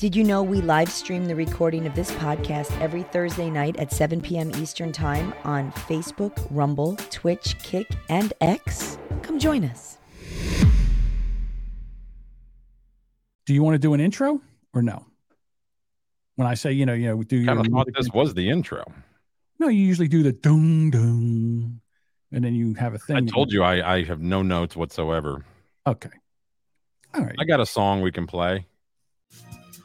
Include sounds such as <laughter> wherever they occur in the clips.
Did you know we live stream the recording of this podcast every Thursday night at 7 p.m. Eastern Time on Facebook, Rumble, Twitch, Kick, and X? Come join us. Do you want to do an intro or no? When I say, you know, you know, do you Kind of thought this intro- was the intro. No, you usually do the dung dung, and then you have a thing. I told you I, I have no notes whatsoever. Okay. All right. I got a song we can play.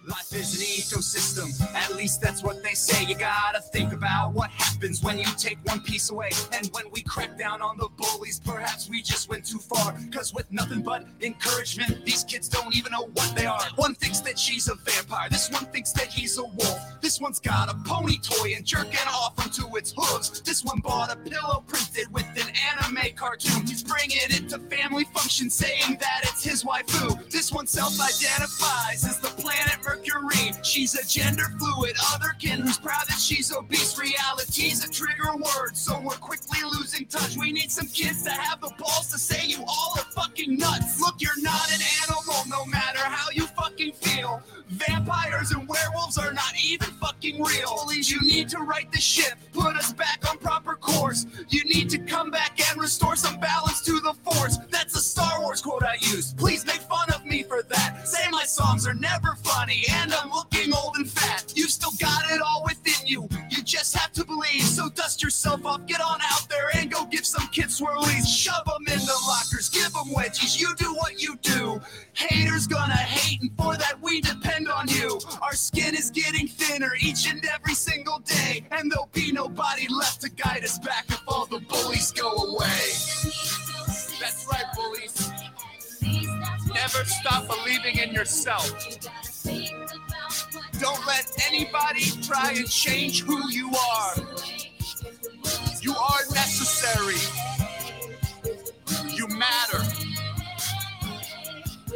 Life is an ecosystem, at least that's what they say. You gotta think about what happens when you take one piece away. And when we crack down on the bullies, perhaps we just went too far. Cause with nothing but encouragement, these kids don't even know what they are. One thinks that she's a vampire, this one thinks that he's a wolf. This one's got a pony toy and jerking off onto its hooves. This one bought a pillow printed with an anime cartoon. He's bringing it to family function, saying that it's his waifu. This one self-identifies as the planet Mercury. She's a gender fluid otherkin who's proud that she's obese. Reality's a trigger word, so we're quickly losing touch. We need some kids to have the balls to say you all are fucking nuts. Look, you're not an animal, no matter how you fucking feel. Vampires and werewolves are not even fucking real. Please, you need to right the ship, put us back on proper course. You need to come back and restore some balance to the force. That's a Star Wars quote I used. Please make fun of me for that. Say my songs are never funny and I'm looking old and fat. You still got it all within you. You just have to believe. So dust yourself off, get on out there and go give some kids swirlies. Shove them in the lockers, give them wedgies. You do what you do. Haters gonna hate, and for that we depend on you. Our skin is getting thinner each and every single day, and there'll be nobody left to guide us back if all the bullies go away. That's right, bullies. Never stop believing in yourself. Don't let anybody try and change who you are. You are necessary. You matter.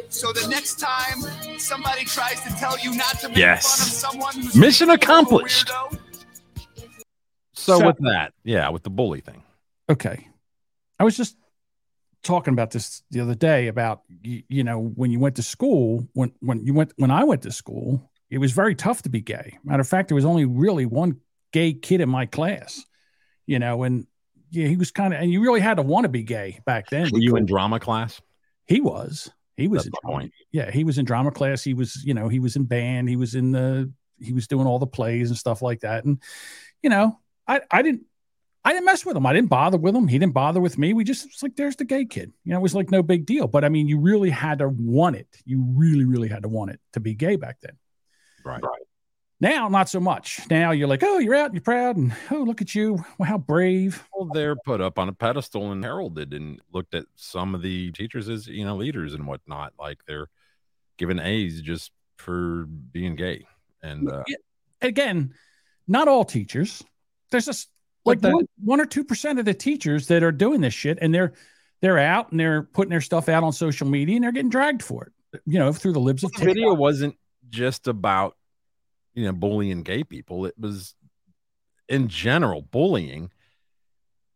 So the next time somebody tries to tell you not to make Yes. fun of someone who's Mission making a accomplished. weirdo, So, So- with that, yeah, with the bully thing. Okay. I was just talking about this the other day about you, you know when you went to school when when you went when I went to school it was very tough to be gay. Matter of fact, there was only really one gay kid in my class. You know, and yeah, he was kind of and you really had to want to be gay back then. Were you in drama class? He was. He was That's in point. Yeah, he was in drama class. He was, you know, he was in band. He was in the he was doing all the plays and stuff like that. And you know, I I didn't I didn't mess with him. I didn't bother with him. He didn't bother with me. We just it's like there's the gay kid. You know, it was like no big deal. But I mean, you really had to want it. You really, really had to want it to be gay back then. Right. Now, not so much. Now you're like, oh, you're out, you're proud, and oh, look at you. Well, how brave. Well, they're put up on a pedestal and heralded and looked at some of the teachers as, you know, leaders and whatnot. Like they're given A's just for being gay. And uh, Again, not all teachers. There's just But like that- one, one or two percent of the teachers that are doing this shit, and they're they're out and they're putting their stuff out on social media, and they're getting dragged for it. You know, through the libs of the video wasn't just about, you know, bullying gay people. It was in general, bullying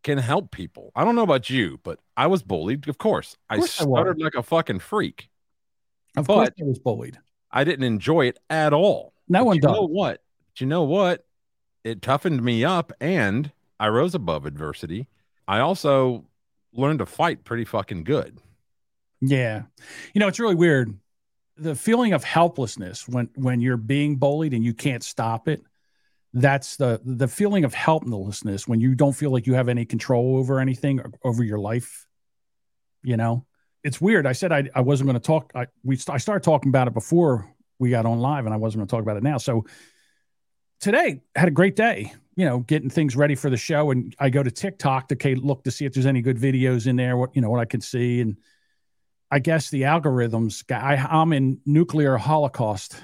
can help people. I don't know about you, but I was bullied. Of course, I course I stuttered like a fucking freak. Of course, I was bullied. I didn't enjoy it at all. No But one you does. know what? But you know what? It toughened me up and I rose above adversity. I also learned to fight pretty fucking good. Yeah. You know, it's really weird. The feeling of helplessness when when you're being bullied and you can't stop it. That's the the feeling of helplessness when you don't feel like you have any control over anything over your life. You know, it's weird. I said I, I wasn't going to talk. I we I started talking about it before we got on live, and I wasn't going to talk about it now. So today had a great day. You know, getting things ready for the show, and I go to TikTok to ca- look to see if there's any good videos in there. What you know, what I can see, and I guess the algorithms. I, I'm in nuclear holocaust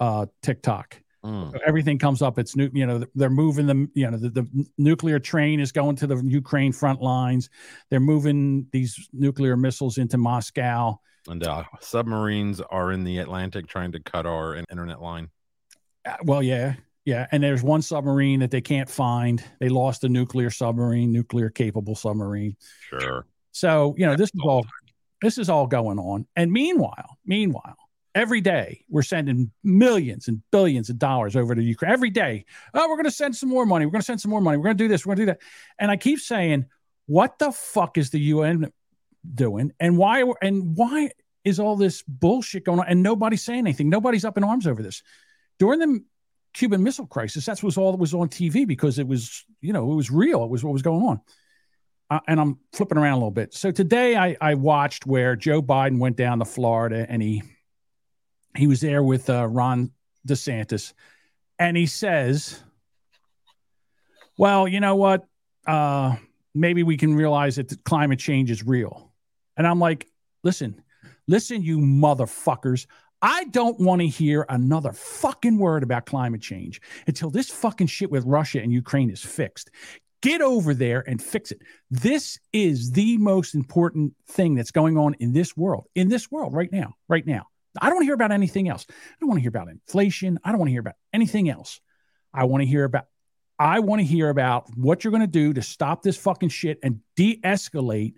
uh, TikTok. Mm. So everything comes up. It's new. You know, they're moving the. You know, the, the nuclear train is going to the Ukraine front lines. They're moving these nuclear missiles into Moscow. And uh, submarines are in the Atlantic trying to cut our in- internet line. Uh, well, yeah, yeah. And there's one submarine that they can't find. They lost a nuclear submarine, nuclear capable submarine. Sure. So you know, this is all this is all going on. And meanwhile, meanwhile, every day we're sending millions and billions of dollars over to Ukraine every day. Oh, we're going to send some more money. We're going to send some more money. We're going to do this. We're going to do that. And I keep saying, what the fuck is the UN doing? And why? And why is all this bullshit going on? And nobody's saying anything. Nobody's up in arms over this. During the Cuban Missile Crisis, that's was all that was on TV because it was, you know, it was real. It was what was going on. Uh, and I'm flipping around a little bit. So today I, I watched where Joe Biden went down to Florida and he he was there with uh, Ron DeSantis, and he says, "Well, you know what? Uh, maybe we can realize that climate change is real." And I'm like, "Listen, listen, you motherfuckers." I don't want to hear another fucking word about climate change until this fucking shit with Russia and Ukraine is fixed. Get over there and fix it. This is the most important thing that's going on in this world, in this world right now, right now. I don't want to hear about anything else. I don't want to hear about inflation. I don't want to hear about anything else. I want to hear about I want to hear about what you're going to do to stop this fucking shit and de-escalate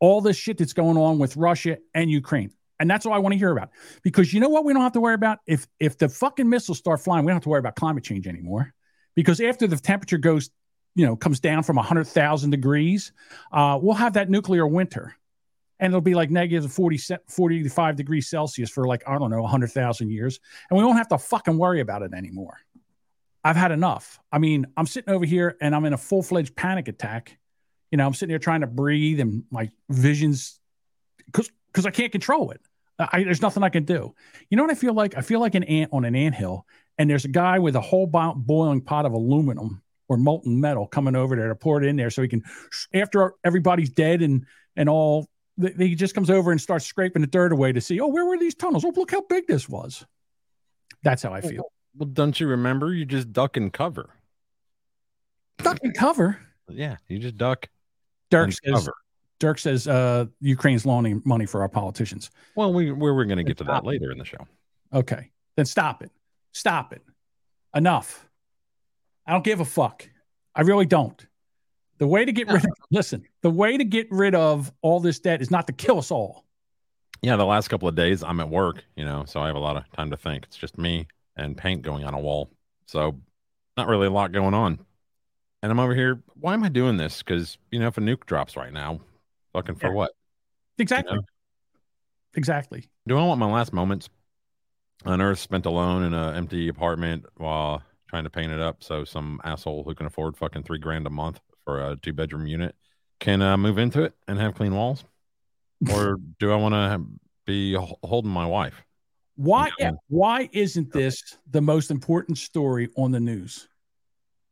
all this shit that's going on with Russia and Ukraine. And that's all I want to hear about. Because you know what we don't have to worry about? If if the fucking missiles start flying, we don't have to worry about climate change anymore. Because after the temperature goes, you know, comes down from 100,000 degrees, uh, we'll have that nuclear winter and it'll be like negative 40, 45 degrees Celsius for like, I don't know, 100,000 years. And we won't have to fucking worry about it anymore. I've had enough. I mean, I'm sitting over here and I'm in a full fledged panic attack. You know, I'm sitting here trying to breathe and my visions, because because I can't control it. I, there's nothing I can do. You know what I feel like? I feel like an ant on an ant hill, and there's a guy with a whole bo- boiling pot of aluminum or molten metal coming over there to pour it in there so he can, after everybody's dead and and all he just comes over and starts scraping the dirt away to see, oh, where were these tunnels? Oh, look how big this was. That's how I feel. Well, don't you remember? You just duck and cover. Duck and cover. Yeah, you just duck. Dirk says. Cover. Dirk says uh, Ukraine's loaning money for our politicians. Well, we we're, we're going to get to that later in the show. Okay, then stop it. Stop it. Enough. I don't give a fuck. I really don't. The way to get rid of listen, the way to get rid of all this debt is not to kill us all. Yeah, the last couple of days I'm at work, you know, so I have a lot of time to think. It's just me and paint going on a wall. So not really a lot going on. And I'm over here, why am I doing this? Because, you know, if a nuke drops right now, fucking for yeah. what? Exactly. You know? Exactly. Do I want my last moments on Earth spent alone in an empty apartment while trying to paint it up so some asshole who can afford fucking three grand a month for a two bedroom unit can uh, move into it and have clean walls, or do I want to be holding my wife? Why? Yeah, why isn't this the most important story on the news?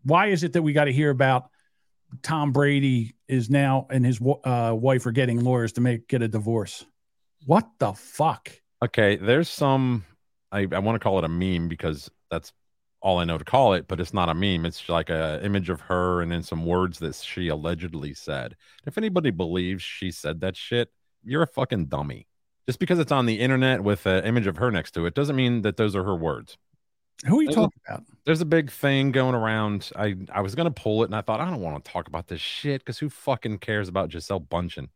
Why is it that we got to hear about Tom Brady is now and his uh, wife are getting lawyers to make get a divorce? What the fuck? Okay, there's some. I, I want to call it a meme because that's all I know to call it, but it's not a meme. It's like a image of her and then some words that she allegedly said. If anybody believes she said that shit, you're a fucking dummy. Just because it's on the internet with an image of her next to it doesn't mean that those are her words. Who are you there's talking a, about? There's a big thing going around. I I was gonna pull it and I thought I don't want to talk about this shit because who fucking cares about Gisele Bündchen?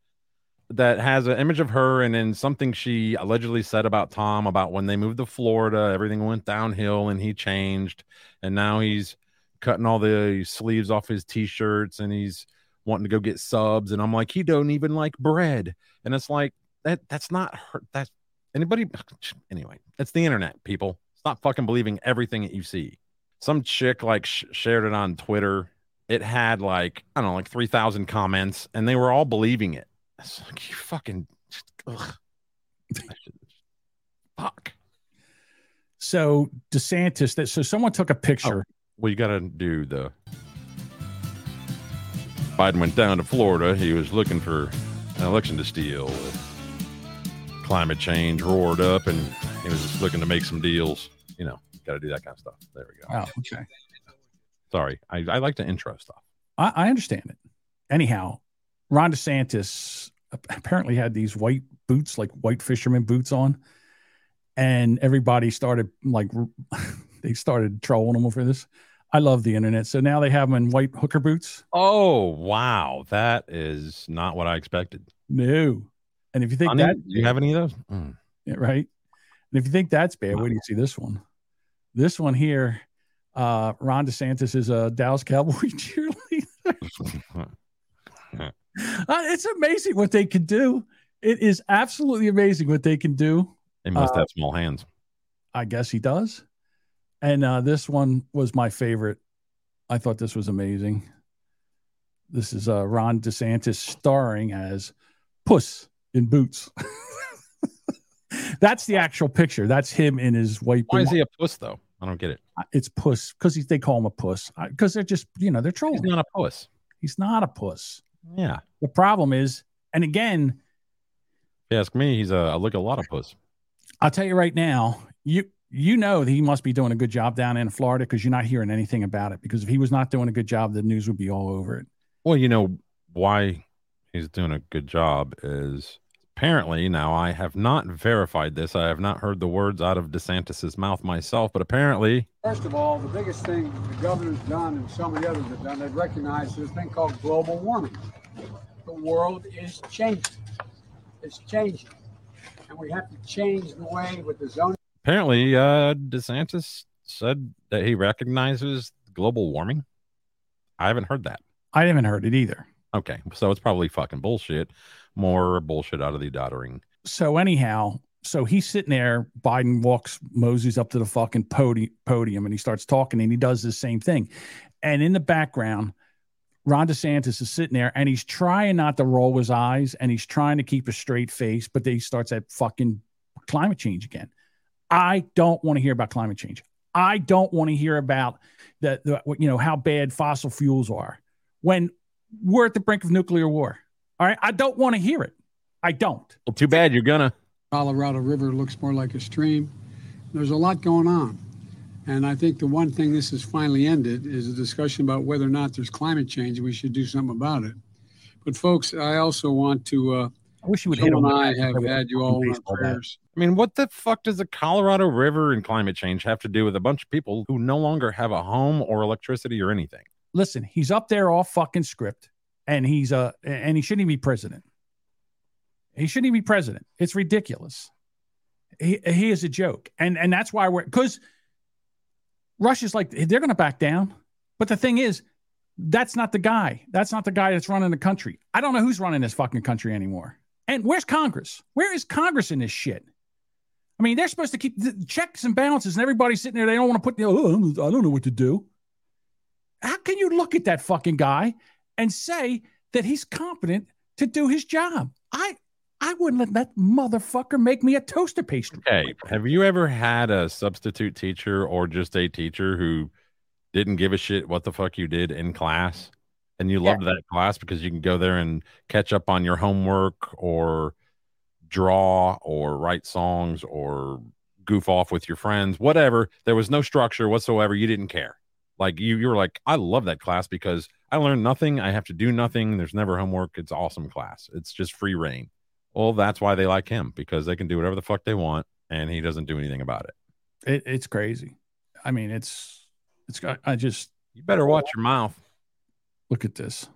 that has an image of her and then something she allegedly said about Tom about when they moved to Florida, everything went downhill and he changed. And now he's cutting all the sleeves off his t-shirts and he's wanting to go get subs. And I'm like, he don't even like bread. And it's like that that's not her that's anybody <sighs> anyway, it's the internet, people. Stop fucking believing everything that you see. Some chick like sh- shared it on Twitter. It had like, I don't know, like 3,000 comments and they were all believing it it's like you fucking ugh. fuck. So DeSantis, that so someone took a picture. Oh, well, you got to do the. Biden went down to Florida. He was looking for an election to steal. Climate change roared up, and he was just looking to make some deals. You know, got to do that kind of stuff. There we go. Oh, okay. Sorry, I, I like to intro stuff. I, I understand it. Anyhow, Ron DeSantis apparently had these white boots, like white fisherman boots on, and everybody started like <laughs> they started trolling him for this. I love the internet, so now they have them in white hooker boots. Oh wow, that is not what I expected. No, and if you think that you have any of those, mm. yeah, right? And if you think that's bad, wait do you see this one? This one here, uh, Ron DeSantis is a Dallas Cowboy <laughs> cheerleader. <laughs> uh, it's amazing what they can do. It is absolutely amazing what they can do. They must uh, have small hands. I guess he does. And uh, this one was my favorite. I thought this was amazing. This is uh, Ron DeSantis starring as Puss in Boots. <laughs> That's the actual picture. That's him in his white. Why is he a puss though? I don't get it. Uh, it's puss because they call him a puss because they're just you know they're trolling. He's not a puss. He's not a puss. Yeah. The problem is, and again, if you ask me, he's a I look a lot of puss. I'll tell you right now, you you know that he must be doing a good job down in Florida because you're not hearing anything about it. Because if he was not doing a good job, the news would be all over it. Well, you know why he's doing a good job is apparently now I have not verified this. I have not heard the words out of DeSantis's mouth myself, but apparently. First of all, the biggest thing the governor's done and so many others have done, they've recognized this thing called global warming. The world is changing. It's changing. And we have to change the way with the zoning. Apparently, uh, DeSantis said that he recognizes global warming. I haven't heard that. I haven't heard it either. Okay, so it's probably fucking bullshit. More bullshit out of the doddering. So anyhow, so he's sitting there. Biden walks Moses up to the fucking podium, podium, and he starts talking, and he does the same thing. And in the background, Ron DeSantis is sitting there, and he's trying not to roll his eyes, and he's trying to keep a straight face, but then he starts at fucking climate change again. I don't want to hear about climate change. I don't want to hear about the you know how bad fossil fuels are when we're at the brink of nuclear war. All right. I don't want to hear it. I don't. Well, too bad you're gonna. Colorado River looks more like a stream. There's a lot going on. And I think the one thing this has finally ended is a discussion about whether or not there's climate change we should do something about it. But folks, I also want to uh I wish you would hit on I have had you all on prayers. I mean, what the fuck does the Colorado River and climate change have to do with a bunch of people who no longer have a home or electricity or anything? listen, he's up there all fucking script, and he's a and he shouldn't even be president. He shouldn't even be president. It's ridiculous. He he is a joke, and and that's why we're because Russia's like they're going to back down, but the thing is, that's not the guy. That's not the guy that's running the country. I don't know who's running this fucking country anymore. And where's Congress? Where is Congress in this shit? I mean, they're supposed to keep checks and balances, and everybody's sitting there. They don't want to put. Oh, I don't know what to do. How can you look at that fucking guy and say that he's competent to do his job? I I wouldn't let that motherfucker make me a toaster pastry. Okay. Have you ever had a substitute teacher or just a teacher who didn't give a shit what the fuck you did in class? And you loved yeah. that class because you can go there and catch up on your homework or draw or write songs or goof off with your friends, whatever. There was no structure whatsoever. You didn't care. Like you, you were like, I love that class because I learned nothing. I have to do nothing. There's never homework. It's awesome class. It's just free rein. Well, that's why they like him because they can do whatever the fuck they want, and he doesn't do anything about it. it it's crazy. I mean, it's it's. I just you better watch your mouth. Look at this.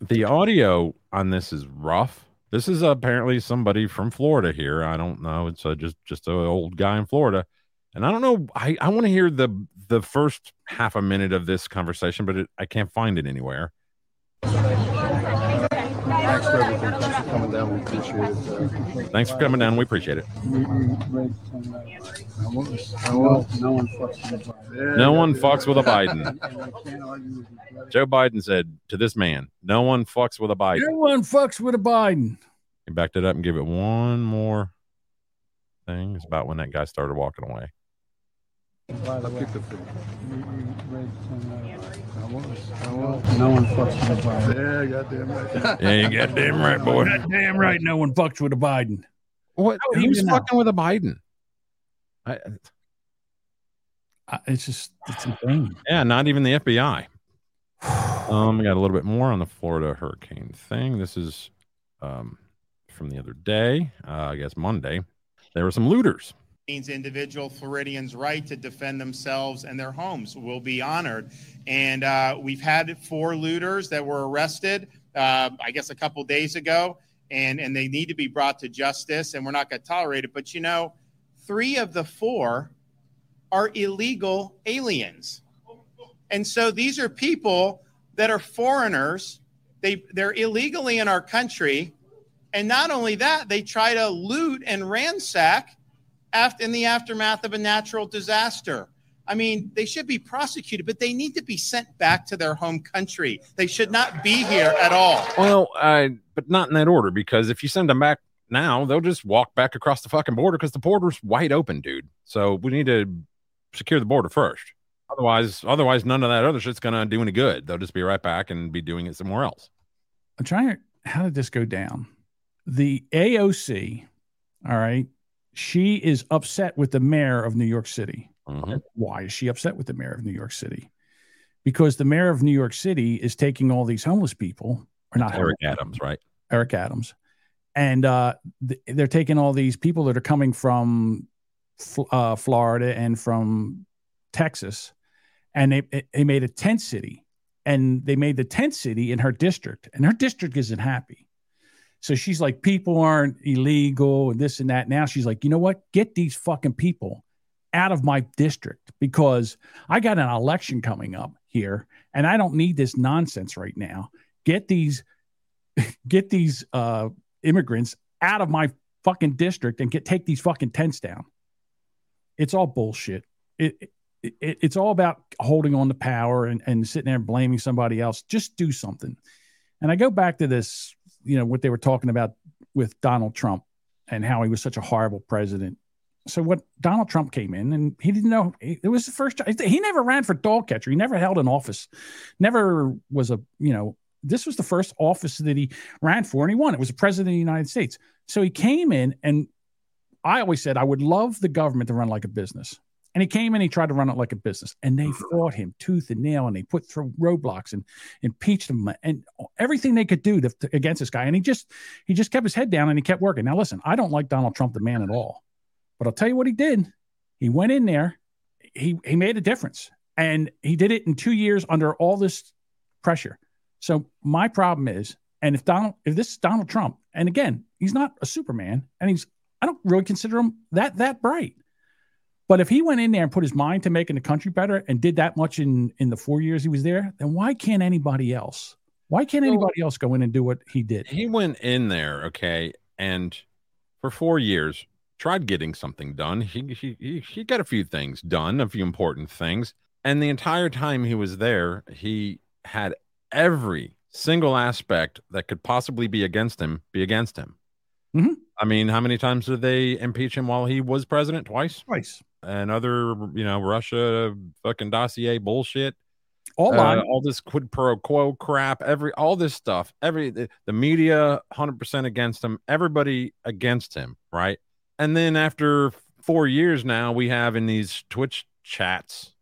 The audio on this is rough. This is apparently somebody from Florida here. I don't know. It's a, just just an old guy in Florida, and I don't know. I I want to hear the the first half a minute of this conversation, but it, I can't find it anywhere. Thanks for everything. Thanks for coming down. We appreciate it. Uh, Thanks for coming down. We appreciate it. <laughs> No one fucks with a Biden. Joe Biden said to this man, "No one fucks with a Biden." No one fucks with a Biden. He backed it up and gave it one more thing. It's about when that guy started walking away. By the way, no one fucks with Biden. Yeah, goddamn right. yeah, you goddamn right, boy. <laughs> Goddamn right, no one fucks with a Biden. What? Who's fucking with a Biden? I, uh, it's just it's insane. Yeah, not even the FBI. Um, we got a little bit more on the Florida hurricane thing. This is um from the other day, uh, I guess Monday. There were some looters means individual Floridians' right to defend themselves and their homes will be honored. And uh, we've had four looters that were arrested, uh, I guess, a couple days ago, and and they need to be brought to justice. And we're not going to tolerate it. But you know, three of the four are illegal aliens. And so these are people that are foreigners. They, they're illegally in our country. And not only that, they try to loot and ransack after, in the aftermath of a natural disaster. I mean, they should be prosecuted, but they need to be sent back to their home country. They should not be here at all. Well, uh, but not in that order because if you send them back now, they'll just walk back across the fucking border because the border's wide open, dude. So we need to secure the border first. Otherwise, otherwise, none of that other shit's gonna do any good. They'll just be right back and be doing it somewhere else. I'm trying how did this go down? The AOC, all right, she is upset with the mayor of New York City. Mhm. Why is she upset with the mayor of New York City? Because the mayor of New York City is taking all these homeless people, or not Eric homeless, Adams, right? Eric Adams, and uh, th- they're taking all these people that are coming from uh, Florida and from Texas, and they they made a tent city, and they made the tent city in her district, and her district isn't happy. So she's like, people aren't illegal and this and that. Now she's like, you know what? Get these fucking people out of my district because I got an election coming up here, and I don't need this nonsense right now. Get these <laughs> get these uh immigrants out of my fucking district and get take these fucking tents down. It's all bullshit. It, it, it it's all about holding on to power and, and sitting there blaming somebody else. Just do something. And I go back to this, you know, what they were talking about with Donald Trump and how he was such a horrible president. So what Donald Trump came in and he didn't know it was the first he never ran for dog catcher. He never held an office, never was a, you know, this was the first office that he ran for and he won. It was the president of the United States. So he came in and I always said I would love the government to run like a business. And he came in, he tried to run it like a business, and they mm-hmm. fought him tooth and nail, and they put through roadblocks and impeached him and everything they could do to, to- against this guy. And he just he just kept his head down and he kept working. Now listen, I don't like Donald Trump the man at all, but I'll tell you what he did. He went in there, he he made a difference, and he did it in two years under all this pressure. So my problem is, and if Donald, if this is Donald Trump, and again, he's not a Superman, and he's I don't really consider him that that bright. But if he went in there and put his mind to making the country better and did that much in in the four years he was there, then why can't anybody else? Why can't anybody else go in and do what he did? He went in there, okay, and for four years tried getting something done. He he he, he got a few things done, a few important things, and the entire time he was there, he had every single aspect that could possibly be against him be against him. Mhm. I mean, how many times did they impeach him while he was president? Twice. Twice. And other, you know, Russia fucking dossier bullshit All uh, all this quid pro quo crap, every all this stuff, every the, the media 100% against him, everybody against him, right? And then after 4 years now we have in these Twitch chats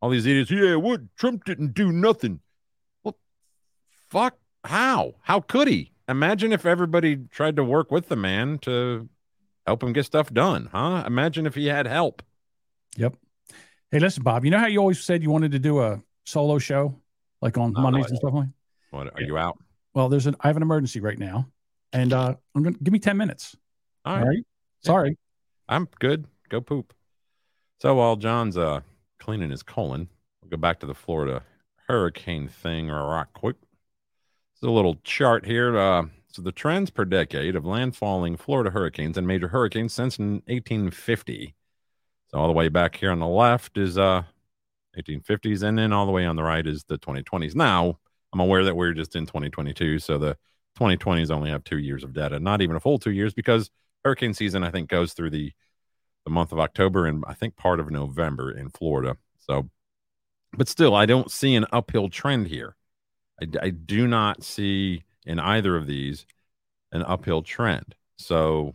all these idiots, yeah, what Trump didn't do nothing. Well, fuck, how? How could he? Imagine if everybody tried to work with the man to help him get stuff done, huh? Imagine if he had help. Yep. Hey, listen, Bob. You know how you always said you wanted to do a solo show, like on No, Mondays I- and stuff like. What are Yeah. you out? Well, there's an I have an emergency right now, and uh, I'm gonna give me ten minutes. All All right. right. Sorry. I'm good. Go poop. So while John's uh cleaning his colon, we'll go back to the Florida hurricane thing or right quick. It's a little chart here. Uh, so the trends per decade of landfalling Florida hurricanes and major hurricanes since 1850. So all the way back here on the left is uh 1850s, and then all the way on the right is the 2020s. Now I'm aware that we're just in 2022, so the 2020s only have two years of data, not even a full two years, because hurricane season I think goes through the the month of October and I think part of November in Florida. So, but still, I don't see an uphill trend here. I, I do not see in either of these an uphill trend. So,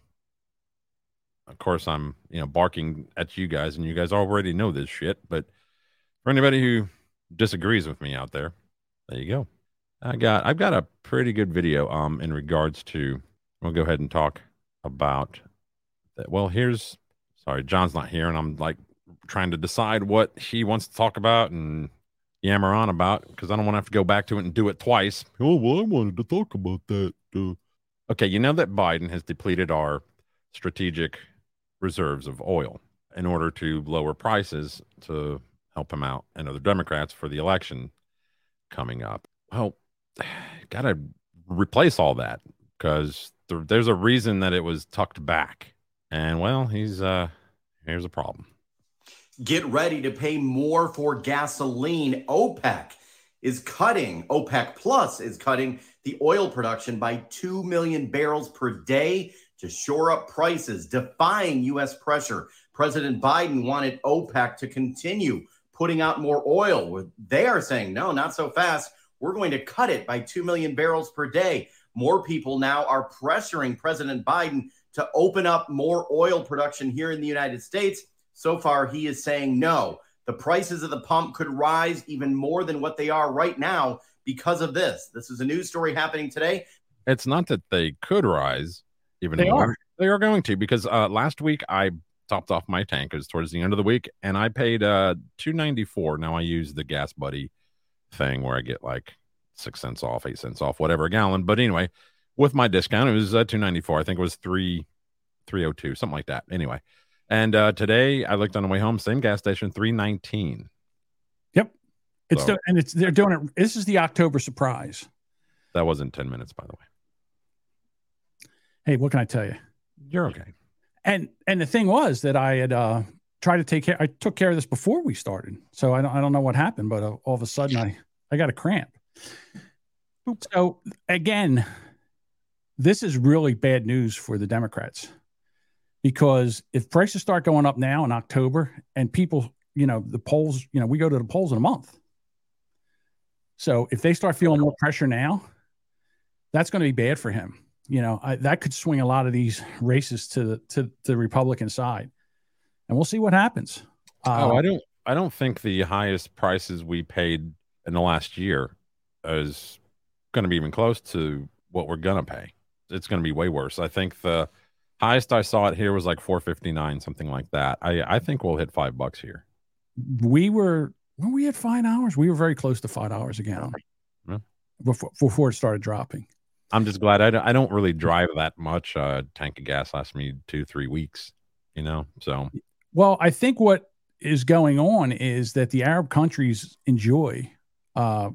of course, I'm you know barking at you guys, and you guys already know this shit. But for anybody who disagrees with me out there, there you go. I got I've got a pretty good video um in regards to. We'll go ahead and talk about that. Well, here's sorry, John's not here, and I'm like trying to decide what he wants to talk about and yammer on about because I don't want to have to go back to it and do it twice. Oh, well, I wanted to talk about that. uh. Okay, you know that Biden has depleted our strategic reserves of oil in order to lower prices to help him out and other Democrats for the election coming up. Well, <sighs> got to replace all that because there, there's a reason that it was tucked back. And well, he's uh here's a problem. Get ready to pay more for gasoline. OPEC is cutting, OPEC Plus is cutting the oil production by 2 million barrels per day to shore up prices, defying U.S. pressure. President Biden wanted OPEC to continue putting out more oil. They are saying, no, not so fast. We're going to cut it by 2 million barrels per day. More people now are pressuring President Biden to open up more oil production here in the United States. So far, he is saying no. The prices of the pump could rise even more than what they are right now because of this. This is a news story happening today. It's not that they could rise even They more. are. They are going to because uh, last week I topped off my tank. It was towards the end of the week, and I paid uh, two ninety four. Now I use the Gas Buddy thing where I get like six cents off, eight cents off, whatever a gallon. But anyway, with my discount, it was uh, two ninety four. I think it was three three oh two, something like that. Anyway, and uh, today I looked on the way home, same gas station, three nineteen. Yep, It's So- the, and it's they're doing it. This is the October surprise. That wasn't ten minutes, by the way. Hey, what can I tell you? You're okay. And and the thing was that I had uh tried to take care. I took care of this before we started, so I don't I don't know what happened, but uh, all of a sudden I I got a cramp. So again, this is really bad news for the Democrats because if prices start going up now in October and people, you know, the polls, you know, we go to the polls in a month. So if they start feeling more pressure now, that's going to be bad for him. You know, I, that could swing a lot of these <laughs> races to the to the Republican side, and we'll see what happens. Oh, Uh, I don't. I don't think the highest prices we paid in the last year is going to be even close to what we're going to pay. It's going to be way worse. I think the highest I saw it here was like four fifty nine, something like that. I I think we'll hit five bucks here. we were when we had five hours, we were very close to five hours a gallon Yeah. before before it started dropping. I'm just glad I don't, I don't really drive that much. Uh, tank of gas lasts me two three weeks. You know, so Well, I think what is going on is that the Arab countries enjoy uh,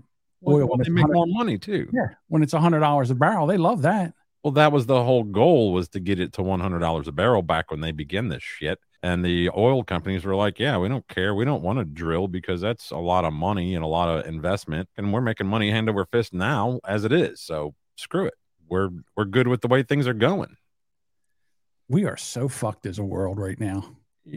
oil when they make more money too. yeah, when it's hundred dollars a barrel. They love that. Well, that was the whole goal was to get it to one hundred dollars a barrel back when they begin this shit. And the oil companies were like, "Yeah, we don't care. We don't want to drill because that's a lot of money and a lot of investment, and we're making money hand over fist now as it is. So screw it. We're we're good with the way things are going." We are so fucked as a world right now.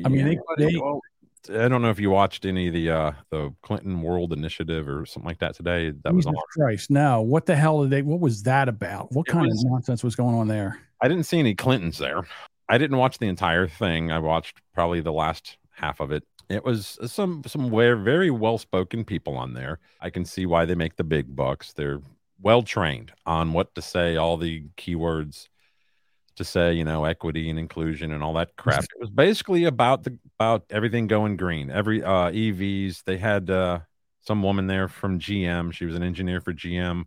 I mean, they- they- well, I don't know if you watched any of the uh the Clinton World Initiative or something like that today. That was Jesus on. Christ, no! What the hell did they? What was that about? What It kind was- of nonsense was going on there? I didn't see any Clintons there. I didn't watch the entire thing. I watched probably the last half of it. It was some some very very well spoken people on there. I can see why they make the big bucks. They're well trained on what to say, all the keywords to say, you know, equity and inclusion and all that crap. It was basically about the about everything going green. Every uh EVs. They had uh some woman there from GM. She was an engineer for GM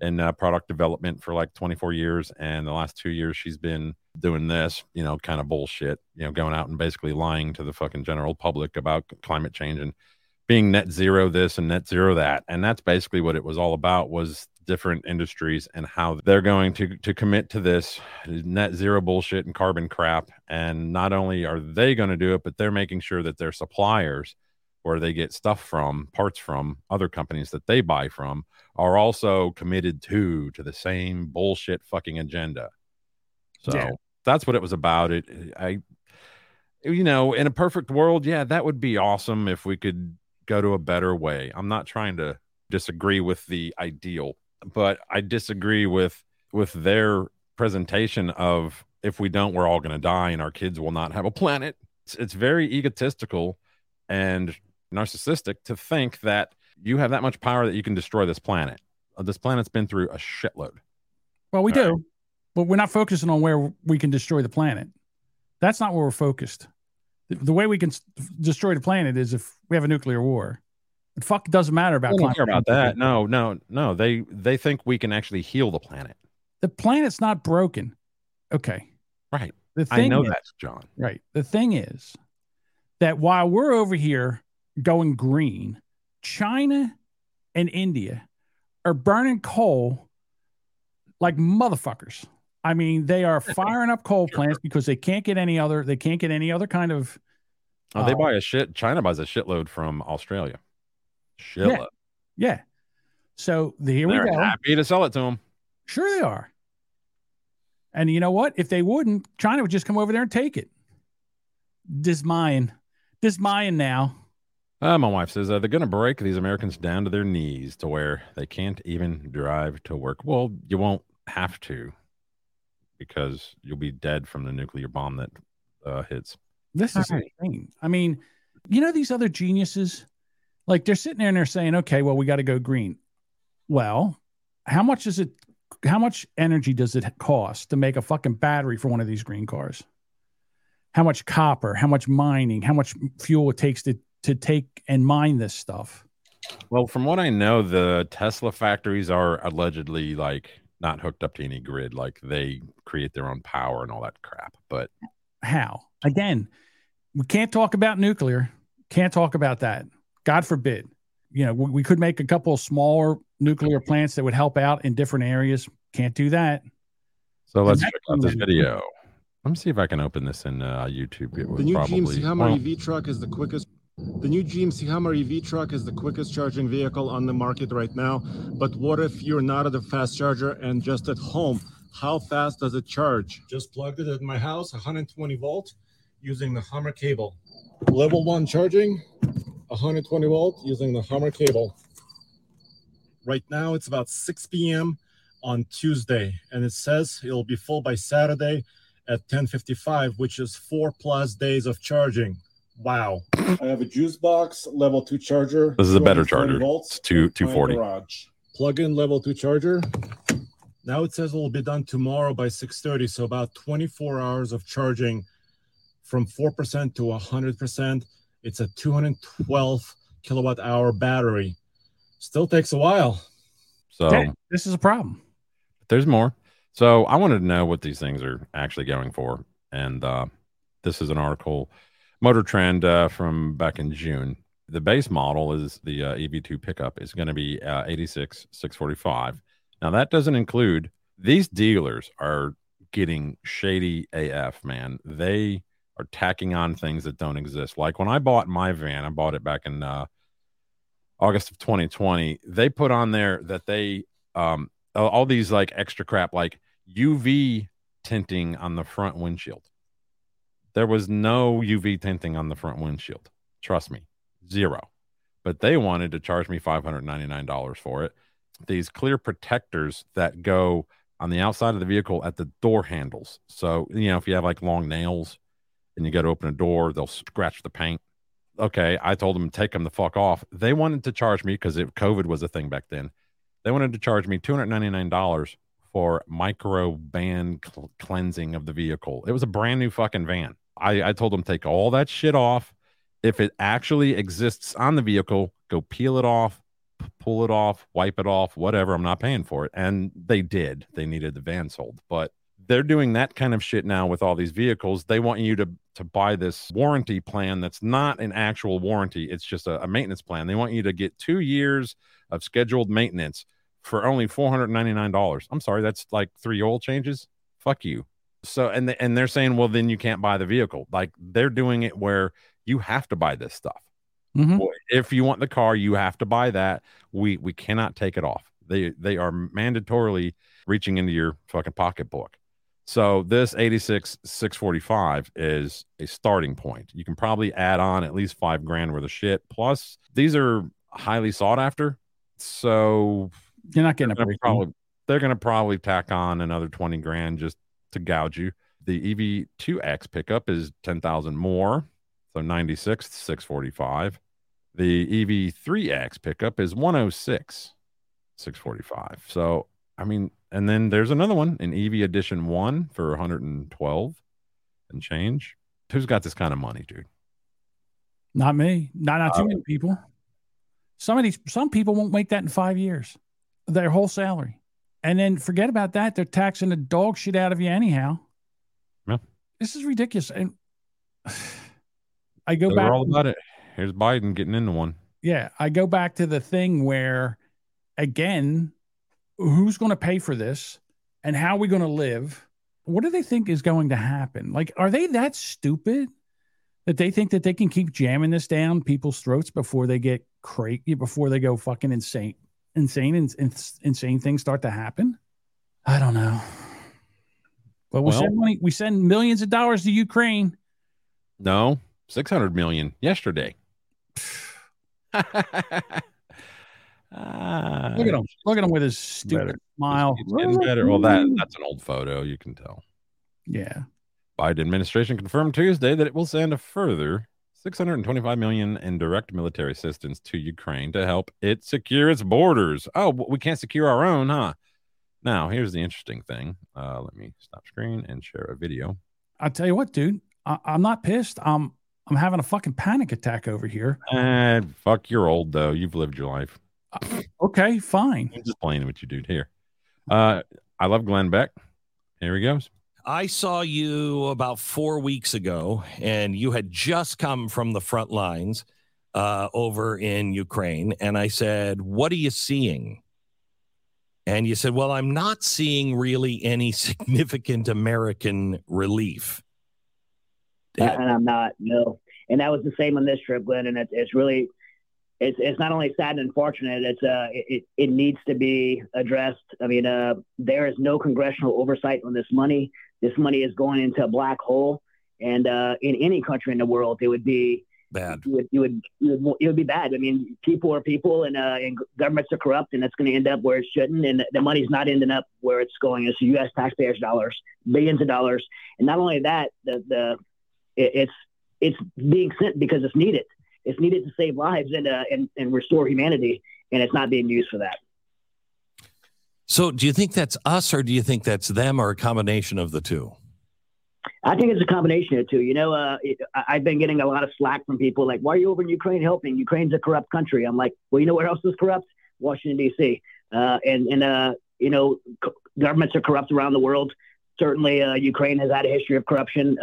in uh, product development for like 24 years and the last two years she's been doing this you know kind of bullshit you know going out and basically lying to the fucking general public about climate change and being net zero this and net zero that and that's basically what it was all about was different industries and how they're going to to commit to this net zero bullshit and carbon crap and not only are they going to do it but they're making sure that their suppliers where they get stuff from parts from other companies that they buy from are also committed to to the same bullshit fucking agenda. So Yeah. that's what it was about. It I you know, in a perfect world, yeah, that would be awesome if we could go to a better way. I'm not trying to disagree with the ideal, but I disagree with with their presentation of if we don't, we're all going to die and our kids will not have a planet. It's, it's very egotistical and narcissistic to think that you have that much power that you can destroy this planet. Uh, This planet's been through a shitload. Well, we All do, but we're not focusing on where we can destroy the planet. That's not where we're focused. The, the way we can s- destroy the planet is if we have a nuclear war. It fuck doesn't matter about climate care about that. No, no, no. They they think we can actually heal the planet. The planet's not broken. Okay. Right. The I thing know is, that, John. Right. The thing is that while we're over here going green, China and India are burning coal like motherfuckers. I mean, they are <laughs> firing up coal plants because they can't get any other. They can't get any other kind of. Oh, they uh, buy a shit. China buys a shitload from Australia. Shitload. Yeah. So the, here we They're go. happy to sell it to them. Sure, they are. And you know what? If they wouldn't, China would just come over there and take it. This mine, this mine now. Uh, my wife says uh, they're going to break these Americans down to their knees to where they can't even drive to work. Well, you won't have to because you'll be dead from the nuclear bomb that uh, hits. This is Right. insane. I mean, you know these other geniuses, like they're sitting there and they're saying, "Okay, well, we got to go green." Well, how much is it? How much energy does it cost to make a fucking battery for one of these green cars? How much copper? How much mining? How much fuel it takes to to take and mine this stuff? Well, from what I know, the Tesla factories are allegedly like not hooked up to any grid. Like they create their own power and all that crap. But How? Again, we can't talk about nuclear. Can't talk about that. God forbid. You know, we, we could make a couple of smaller nuclear plants that would help out in different areas. Can't do that. so let's that's check out this video. Let me see if I can open this in uh, YouTube. It was The new probably GMC Hummer well, EV truck is the quickest. The new GMC Hummer EV truck is the quickest charging vehicle on the market right now. But what if you're not at a fast charger and just at home? How fast does it charge? Just plugged it at my house, 120 volt, using the Hummer cable. Level one charging, 120 volt using the Hummer cable. Right now it's about 6 p.m. on Tuesday, and it says it'll be full by Saturday at 1055, which is four plus days of charging. Wow. I have a juice box, level two charger. This is a better 220 charger. Volts, It's two 240. garage. Plug in level two charger. Now it says it will be done tomorrow by 6:30, so about 24 hours of charging from 4% to 100%. It's a 212 kilowatt hour battery. Still takes a while. So Yeah, this is a problem. there's more. So I wanted to know what these things are actually going for. And uh, this is an article, Motor Trend uh, from back in June. The base model is the uh, EV2 pickup is going to be uh, 86 645. Now that doesn't include these dealers are getting shady AF, man. They are tacking on things that don't exist. Like when I bought my van, I bought it back in uh, August of 2020. They put on there that they um, all- these like extra crap like UV tinting on the front windshield. There was no UV tinting on the front windshield. Trust me, zero. But they wanted to charge me $599 for it. These clear protectors that go on the outside of the vehicle at the door handles. So, you know, if you have like long nails and you got to open a door, they'll scratch the paint. Okay. I told them take them the fuck off. They wanted to charge me because if COVID was a thing back then. They wanted to charge me $299 for micro band cl- cleansing of the vehicle. It was a brand new fucking van. I, I told them take all that shit off. If it actually exists on the vehicle, go peel it off, pull it off, wipe it off, whatever. I'm not paying for it. And they did. They needed the van sold. But they're doing that kind of shit now with all these vehicles. They want you to to buy this warranty plan that's not an actual warranty. It's just a, a maintenance plan. They want you to get two years of scheduled maintenance for only four hundred ninety nine dollars. I'm sorry, that's like three oil changes. Fuck you. So and the, and they're saying, well, then you can't buy the vehicle. Like they're doing it where you have to buy this stuff. Mhm. If you want the car, you have to buy that. We we cannot take it off. They they are mandatorily reaching into your fucking pocketbook. So this 86 645 is a starting point. You can probably add on at least five grand worth of shit. Plus, these are highly sought after. So You're not getting a they're gonna probably they're gonna probably tack on another 20 grand just to gouge you. The EV2X pickup is 10,000 more. So 96 645. The EV3X pickup is 106 645. So I mean, and then there's another one, an EV Edition 1 for 112 and change. Who's got this kind of money, dude? Not me. Not not too Uh, many people. Some of these some people won't make that in five years. Their whole salary. And then forget about that. They're taxing the dog shit out of you anyhow. Yeah. this is ridiculous. And <sighs> I go They're back. all about it. Here's Biden getting into one. Yeah, I go back to the thing where, again, who's going to pay for this, and how are we going to live? What do they think is going to happen? Like, are they that stupid that they think that they can keep jamming this down people's throats before they get crazy, before they go fucking insane, insane, and insane things start to happen? I don't know. But we Well- send money, we send millions of dollars to Ukraine. No, 600 million yesterday. <sighs> <laughs> Ah, Look at him. Look at him with his stupid Better. smile. Getting better. Well, that that's an old photo. You can tell. Yeah. Biden administration confirmed Tuesday that it will send a further 625 million in direct military assistance to Ukraine to help it secure its borders. Oh, we can't secure our own, huh? Now, here's the interesting thing. Uh, let me stop screen and share a video. I'll tell you what, dude. I, I'm not pissed. I'm I'm having a fucking panic attack over here. And fuck, you're old though. You've lived your life. Okay, fine. I'm just playing with you, dude. Here, uh, I love Glenn Beck. Here he goes. I saw you about four weeks ago, and you had just come from the front lines uh, over in Ukraine. And I said, What are you seeing? And you said, Well, I'm not seeing really any <laughs> significant American relief. and I'm not. No, and that was the same on this trip, Glenn. And it's it's really, it's it's not only sad and unfortunate. It's uh, it it needs to be addressed. I mean, uh, there is no congressional oversight on this money. This money is going into a black hole, and uh, in any country in the world, it would be Bad. you would, you would, you would, it would be bad. I mean, people are people, and uh, and governments are corrupt, and it's going to end up where it shouldn't, and the money's not ending up where it's going. It's U.S. taxpayers' dollars, billions of dollars, and not only that, the the it, it's it's being sent because it's needed. It's needed to save lives and uh, and and restore humanity, and it's not being used for that. So, do you think that's us, or do you think that's them, or a combination of the two? I think it's a combination of two. You know, uh, it, I- I've been getting a lot of slack from people like, "Why are you over in Ukraine helping? Ukraine's a corrupt country." I'm like, "Well, you know where else is corrupt? Washington D.C. Uh, and and uh, you know, co- governments are corrupt around the world. Certainly, uh, Ukraine has had a history of corruption,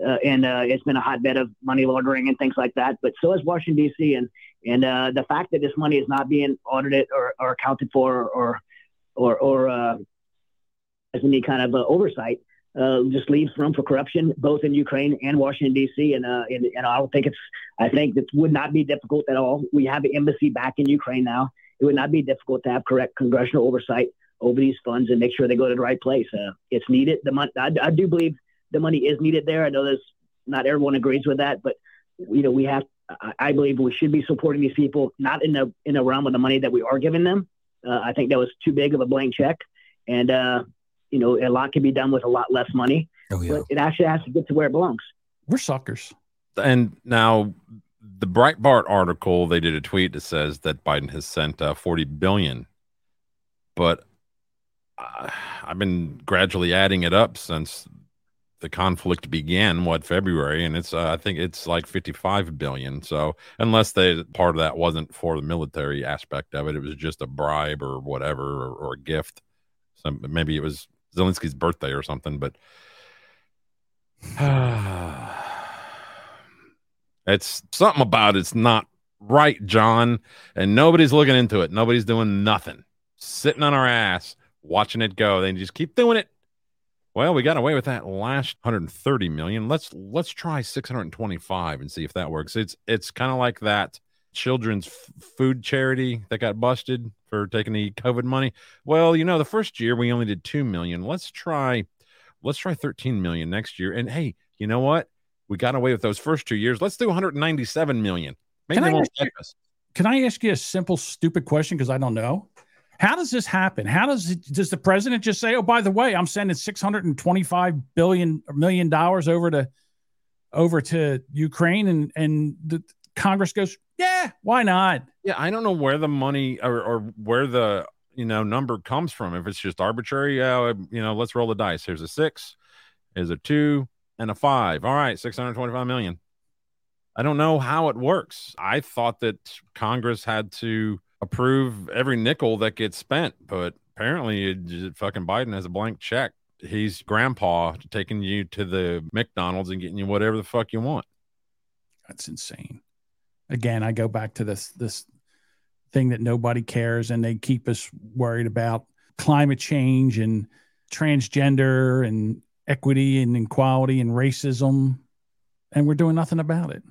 uh, and uh, it's been a hotbed of money laundering and things like that. But so is Washington D.C. and and uh, the fact that this money is not being audited or, or accounted for or or or uh, as any kind of uh, oversight uh, just leaves room for corruption, both in Ukraine and Washington D.C. And, uh, and and I don't think it's. I think it would not be difficult at all. We have an embassy back in Ukraine now. It would not be difficult to have correct congressional oversight over these funds and make sure they go to the right place. It's needed. The money. I, I do believe the money is needed there. I know there's not everyone agrees with that, but you know we have. I, I believe we should be supporting these people, not in the in the realm of the money that we are giving them. Uh, I think that was too big of a blank check, and uh, you know a lot can be done with a lot less money. Oh, yeah. But it actually has to get to where it belongs. We're suckers. And now the Breitbart article, they did a tweet that says that Biden has sent uh, 40 billion, but uh, I've been gradually adding it up since the conflict began, what February, and it's uh, I think it's like 55 billion. So unless they part of that wasn't for the military aspect of it, it was just a bribe or whatever or, or a gift. So maybe it was Zelensky's birthday or something, but <sighs> it's something about it's not right, John, and nobody's looking into it. Nobody's doing nothing. Sitting on our ass, watching it go. They just keep doing it. Well, we got away with that last 130 million. Let's let's try 625 and see if that works. It's it's kind of like that children's f- food charity that got busted for taking the COVID money. Well, you know, the first year we only did 2 million. Let's try let's try 13 million next year. And hey, you know what? We got away with those first two years. Let's do 197 million. Maybe Can they I won't you- us. Can I ask you a simple, stupid question? Because I don't know. How does this happen? How does it, does the president just say, "Oh, by the way, I'm sending 625 billion million dollars over to over to Ukraine," and and the Congress goes, "Yeah, why not?" Yeah, I don't know where the money or, or where the you know number comes from. If it's just arbitrary, you know, let's roll the dice. Here's a six, here's a two, and a five. All right, 625 million. I don't know how it works. I thought that Congress had to approve every nickel that gets spent, but apparently, it, just- fucking Biden has a blank check he's grandpa taking you to the McDonald's and getting you whatever the fuck you want. That's insane. Again, I go back to this this thing that nobody cares and they keep us worried about climate change and transgender and equity and equality and racism and we're doing nothing about it.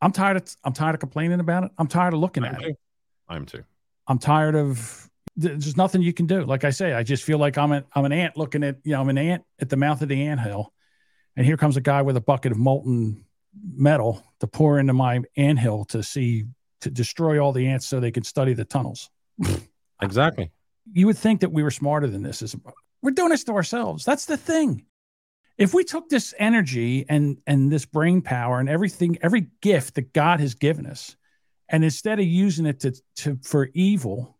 I'm tired of I'm tired of complaining about it. I'm tired of looking at it. I'm too. I'm tired of there's nothing you can do. Like I say, I just feel like I'm an I'm an ant looking at you know I'm an ant at the mouth of the ant hill, and here comes a guy with a bucket of molten metal to pour into my ant hill to see to destroy all the ants so they can study the tunnels. <laughs> Exactly. You would think that we were smarter than this. Is we're doing this to ourselves. That's the thing. If we took this energy and and this brain power and everything, every gift that God has given us, and instead of using it to, to for evil,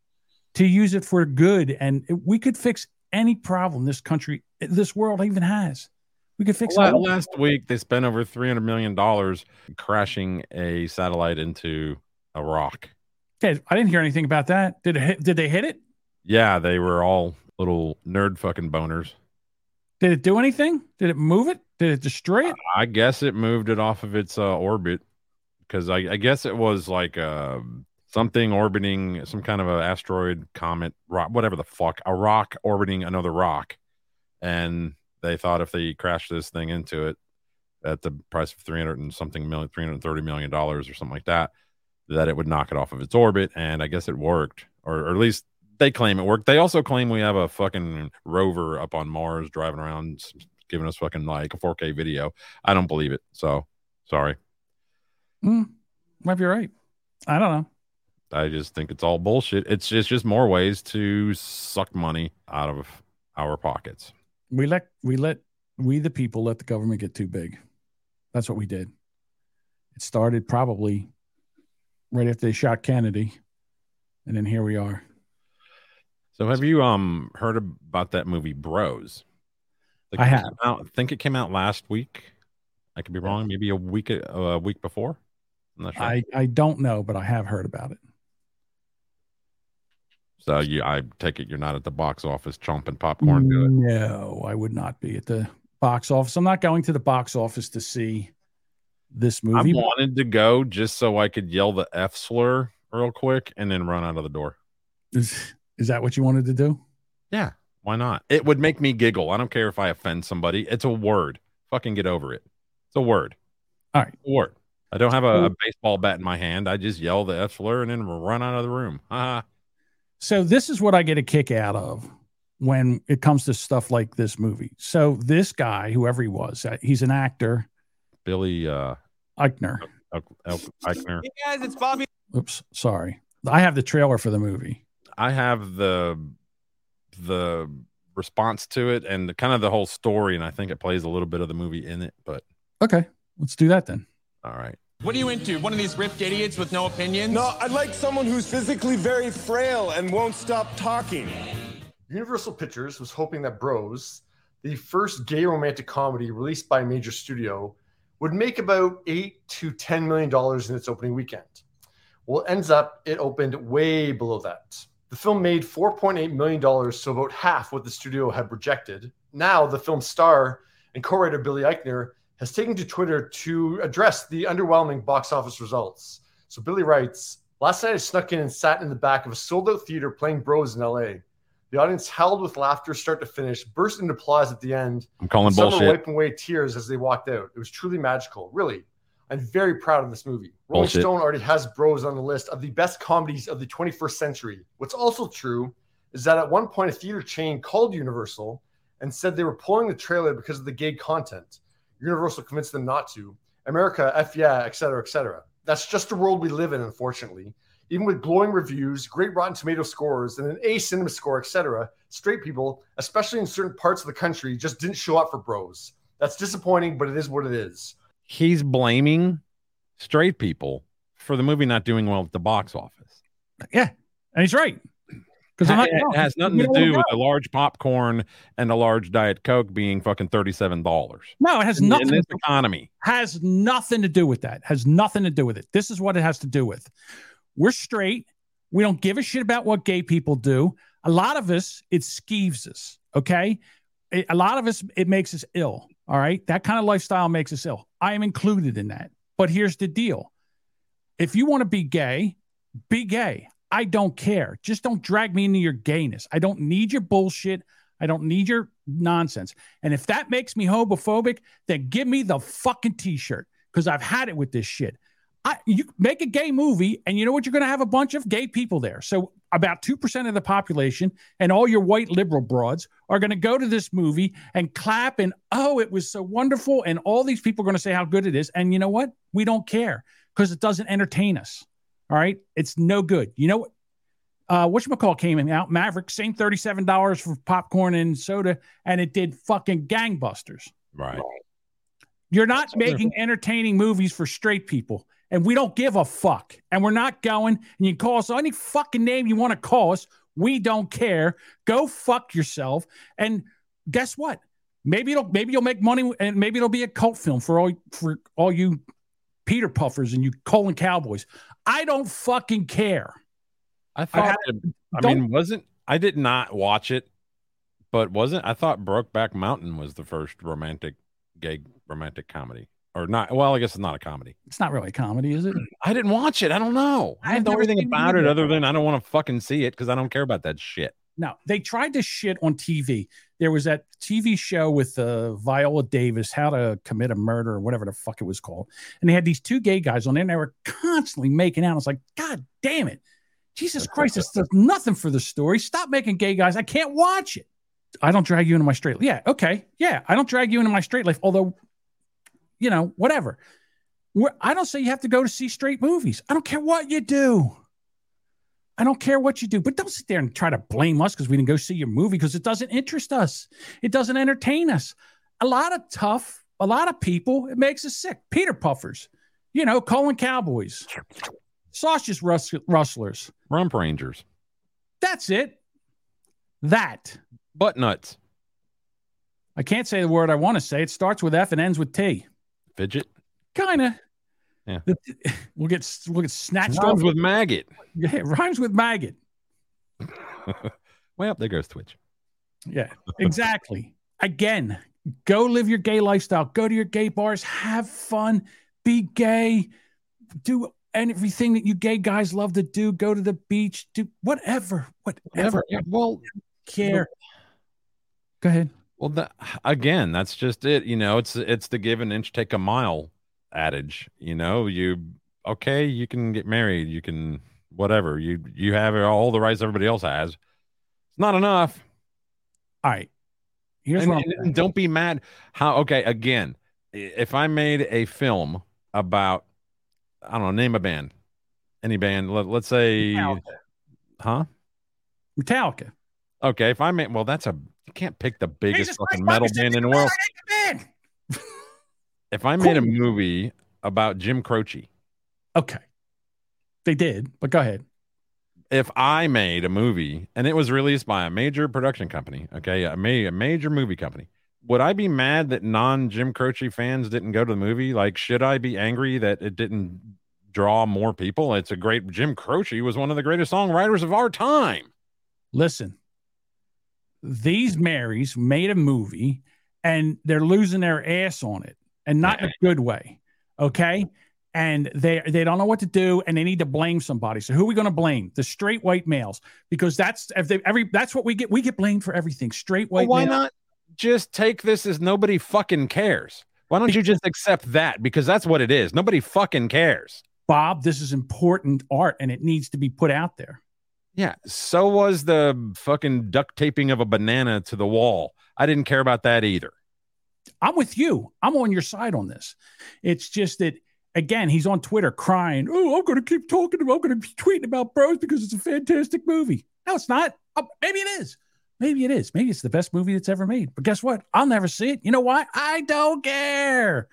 to use it for good, and we could fix any problem this country, this world even has. We could fix all- last week they spent over three hundred million dollars crashing a satellite into a rock. Okay, I didn't hear anything about that. Did it hit, did they hit it? Yeah, they were all little nerd fucking boners. Did it do anything? Did it move it? Did it destroy it? I guess it moved it off of its uh, orbit because I, I guess it was like uh, something orbiting some kind of an asteroid, comet, rock, whatever the fuck, a rock orbiting another rock, and they thought if they crashed this thing into it at the price of three hundred and something million, three hundred thirty million dollars or something like that, that it would knock it off of its orbit, and I guess it worked, or, or at least they claim it worked. They also claim we have a fucking rover up on Mars driving around, giving us fucking like a 4K video. I don't believe it. So sorry. Hmm, might be right. I don't know. I just think it's all bullshit. It's just, just more ways to suck money out of our pockets. We let we let we the people let the government get too big. That's what we did. It started probably right after they shot Kennedy, and then here we are. So have you um heard about that movie Bros? Think I have. Out, I think it came out last week. I could be wrong. Maybe a week a week before. I'm not sure. I I don't know, but I have heard about it. so you, I take it you're not at the box office chomping popcorn. No, I would not be at the box office. I'm not going to the box office to see this movie. I wanted to go just so I could yell the F slur real quick and then run out of the door. Is, is that what you wanted to do? Yeah, why not? It would make me giggle. I don't care if I offend somebody. It's a word. Fucking get over it. It's a word. All right. A word. I don't have a, a baseball bat in my hand. I just yell the F slur and then run out of the room. Haha. So this is what I get a kick out of when it comes to stuff like this movie. So this guy, whoever he was, uh, he's an actor, Billy uh, Eichner. El- El- Eichner. Hey guys, it's Bobby. Oops, sorry. I have the trailer for the movie. I have the the response to it and the, kind of the whole story, and I think it plays a little bit of the movie in it. But Okay, let's do that then. all right. What are you into? One of these ripped idiots with no opinions? No, I'd like someone who's physically very frail and won't stop talking. Universal Pictures was hoping that Bros, the first gay romantic comedy released by a major studio, would make about eight to ten million dollars in its opening weekend. Well, it ends up it opened way below that. The film made 4.8 million dollars, so about half what the studio had projected. Now, the film's star and co-writer Billy Eichner has taken to Twitter to address the underwhelming box office results. So Billy writes, "Last night I snuck in and sat in the back of a sold-out theater playing Bros in LA. The audience howled with laughter start to finish, burst into applause at the end. I'm calling Some were bullshit. wiping away tears as they walked out. It was truly magical. Really, I'm very proud of this movie. Rolling Bullshit. Stone already has Bros on the list of the best comedies of the 21st century. What's also true is that at one point a theater chain called Universal and said they were pulling the trailer because of the gay content. Universal convinced them not to. America, F yeah, et cetera, et cetera. That's just the world we live in, unfortunately. Even with glowing reviews, great Rotten Tomato scores, and an A cinema score, etc., straight people, especially in certain parts of the country, just didn't show up for Bros. That's disappointing, but it is what it is. He's blaming straight people for the movie not doing well at the box office. Yeah, and he's right. Because it oh, has nothing to do with a large popcorn and a large diet coke being fucking thirty-seven dollars. No, it has in, nothing in this to do- economy. has nothing to do with that. Has nothing to do with it. This is what it has to do with. We're straight. We don't give a shit about what gay people do. A lot of us, it skeeves us. Okay. a a lot of us, it makes us ill. All right. That kind of lifestyle makes us ill. I am included in that. But here's the deal if you want to be gay, be gay. I don't care. Just don't drag me into your gayness. I don't need your bullshit. I don't need your nonsense. And if that makes me homophobic, then give me the fucking t-shirt because I've had it with this shit. I, you make a gay movie, and you know what? You're going to have a bunch of gay people there. So about two percent of the population and all your white liberal broads are going to go to this movie and clap and oh, it was so wonderful, and all these people are going to say how good it is. And you know what? We don't care because it doesn't entertain us. All right, it's no good. You know what? Uh, McCall came in out, Maverick, same $37 for popcorn and soda, and it did fucking gangbusters. Right. You're not making entertaining movies for straight people, and we don't give a fuck. And we're not going, and you can call us any fucking name you want to call us. We don't care. Go fuck yourself. And guess what? Maybe it'll maybe you'll make money, and maybe it'll be a cult film for all for all you Peter Puffers and you colon cowboys. I don't fucking care. I thought. had- I mean, wasn't I did not watch it, but wasn't I thought Brokeback Mountain was the first romantic gay romantic comedy or not? Well, I guess it's not a comedy. It's not really a comedy, is it? <clears throat> I didn't watch it. I don't know. I I've don't know anything about it other than I don't want to fucking see it because I don't care about that shit. No, they tried to shit on TV. There was that TV show with uh, Viola Davis, How to Commit a Murder, or whatever the fuck it was called. And they had these two gay guys on there, and they were constantly making out. I was like, God damn it. Jesus Christ, this does nothing for the story. Stop making gay guys. I can't watch it. I don't drag you into my straight. Life. Yeah, okay. Yeah, I don't drag you into my straight life, although, you know, whatever. We're, I don't say you have to go to see straight movies. I don't care what you do. I don't care what you do, but don't sit there and try to blame us because we didn't go see your movie because it doesn't interest us. It doesn't entertain us. A lot of tough, a lot of people, it makes us sick. Peter Puffers, you know, colon Cowboys, sausage rus- rustlers. Rump Rangers, That's it. That. butt nuts, I can't say the word I want to say. It starts with F and ends with T. fidget. Kind of. Yeah. <sighs> We'll get we'll get snatched Rhymes off with maggot. <laughs> Yeah, rhymes with maggot. <laughs> well, there goes Twitch. Yeah, exactly. Again, go live your gay lifestyle. Go to your gay bars, have fun, be gay, do everything that you gay guys love to do. Go to the beach, do whatever, whatever. Yeah, well, care. Go ahead. Well, that, again, that's just it. You know, it's it's the give an inch, take a mile adage. You know, you okay, you can get married, you can whatever. You you have all the rights everybody else has. It's not enough. All right. Here's and, and- don't be mad. How okay? Again, if I made a film about, I don't know, name a band, any band. Let, let's say, Metallica. huh? Metallica. Okay, if I made, well, that's a you can't pick the biggest Jesus fucking Christ, metal band in the world. If I made a movie about Jim Croce, Okay. They did, but go ahead. if I made a movie and it was released by a major production company, okay, a, ma- a major movie company, would I be mad that non Jim Croce fans didn't go to the movie? Like, should I be angry that it didn't draw more people? It's a great Jim Croce was one of the greatest songwriters of our time. Listen, these Marys made a movie and they're losing their ass on it and not in a good way. Okay. And they they don't know what to do and they need to blame somebody. So who are we going to blame? The straight white males. Because that's if they every that's what we get. We get blamed for everything. Straight Well, white why males. not just take this as nobody fucking cares? Why don't you just accept that? Because that's what it is. Nobody fucking cares. Bob, this is important art and it needs to be put out there. Yeah. So was the fucking duct taping of a banana to the wall. I didn't care about that either. I'm with you. I'm on your side on this. It's just that again, he's on Twitter crying, "Oh, I'm going to keep talking about. I'm going to be tweeting about Bros because it's a fantastic movie." No, it's not. Uh, maybe it is. Maybe it is. Maybe it's the best movie that's ever made. But guess what? I'll never see it. You know why? I don't care.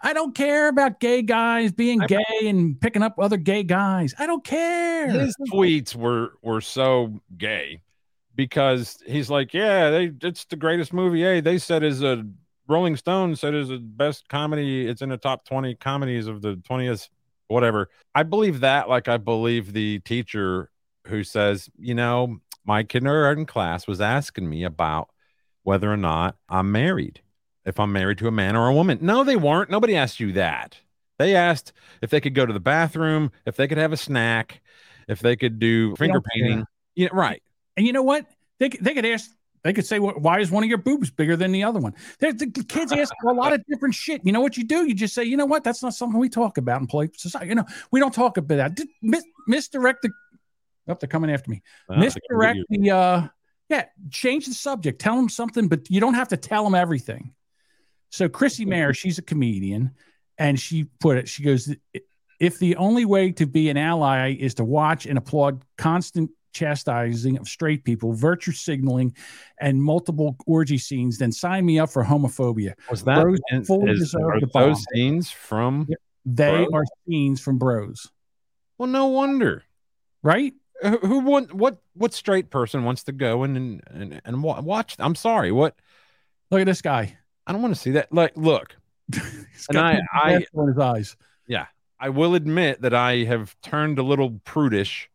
I don't care about gay guys being gay and picking up other gay guys. I don't care. His tweets were were so gay because he's like, yeah, they it's the greatest movie. Hey, they said is a Rolling Stone said is the best comedy. It's in the top 20 comedies of the 20th, whatever. I believe that, like I believe the teacher who says, you know, my kindergarten class was asking me about whether or not I'm married. If I'm married to a man or a woman. No, they weren't. Nobody asked you that. They asked if they could go to the bathroom, if they could have a snack, if they could do finger painting. Yeah, right. And you know what? They, they could ask, they could say, "Wh- why is one of your boobs bigger than the other one? They're, the kids ask a lot of different shit. You know what you do? You just say, you know what? That's not something we talk about in polite society. You know, we don't talk about that. Di- Mis- misdirect the, oh, they're coming after me. Ah, misdirect the, uh, yeah, change the subject. Tell them something, but you don't have to tell them everything. So Chrissie Mayr, she's a comedian, and she put it. She goes, "If the only way to be an ally is to watch and applaud constant chastising of straight people, virtue signaling, and multiple orgy scenes, then sign me up for homophobia." Was that Bros fully is- deserve the those bomb. scenes from They Bros? are scenes from Bros, Well, no wonder. right? Uh, who, who want what what straight person wants to go and and, and watch? I'm sorry. What Look at this guy. I don't want to see that. Like, look, <laughs> And I- I- in his eyes. yeah, I will admit that I have turned a little prudish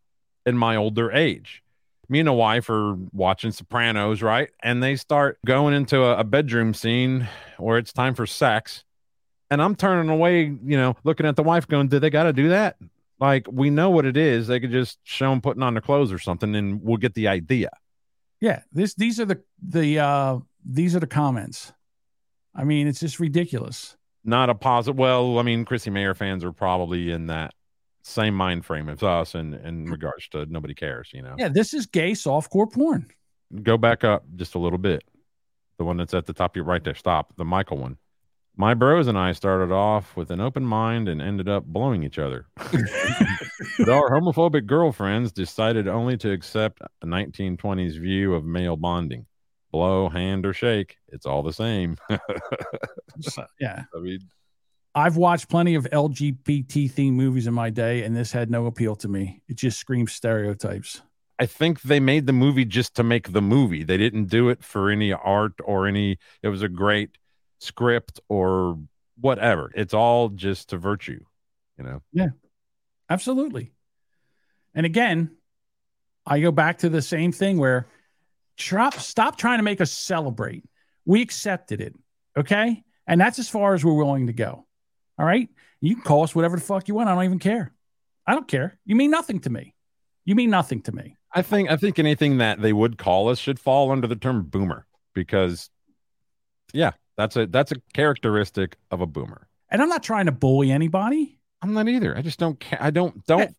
in my older age. Me and a wife are watching Sopranos, right? And they start going into a, a bedroom scene where it's time for sex. And I'm turning away, you know, looking at the wife going, Do they got to do that? Like, we know what it is. They could just show them putting on their clothes or something and we'll get the idea. Yeah, this these are the the uh these are the comments. I mean, it's just ridiculous. Not a positive. Well, I mean, Chrissie Mayr fans are probably in that same mind frame as us in, in regards to nobody cares, you know. Yeah, this is gay softcore porn. go back up just a little bit. The one that's at the top of your right there. Stop. The Michael one. My bros and I started off with an open mind and ended up blowing each other. <laughs> but our homophobic girlfriends decided only to accept a 1920s view of male bonding. Blow, hand, or shake. It's all the same. <laughs> Yeah. I mean, I've watched plenty of LGBT themed movies in my day, and this had no appeal to me. It just screams stereotypes. I think they made the movie just to make the movie. They didn't do it for any art or any, it was a great script or whatever. It's all just to virtue, you know? Yeah, absolutely. And again, I go back to the same thing where stop, stop trying to make us celebrate. We accepted it. Okay. And that's as far as we're willing to go. All right. You can call us whatever the fuck you want. I don't even care. I don't care. You mean nothing to me. You mean nothing to me. I think I think anything that they would call us should fall under the term boomer because yeah, that's a that's a characteristic of a boomer. And I'm not trying to bully anybody. I'm not either. I just don't care. I don't don't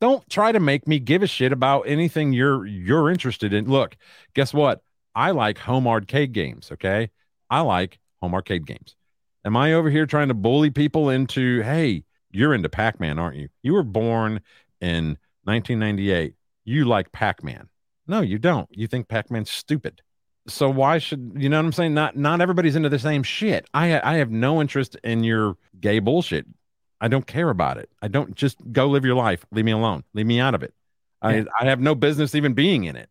don't try to make me give a shit about anything you're you're interested in. Look, guess what? I like home arcade games, okay? I like home arcade games. Am I over here trying to bully people into, hey, you're into Pac-Man, aren't you? You were born in 1998. You like Pac-Man. No, you don't. You think Pac-Man's stupid. So why should you know what I'm saying? Not not everybody's into the same shit. I I have no interest in your gay bullshit. I don't care about it. I don't just go live your life. Leave me alone. Leave me out of it. I. I have no business even being in it.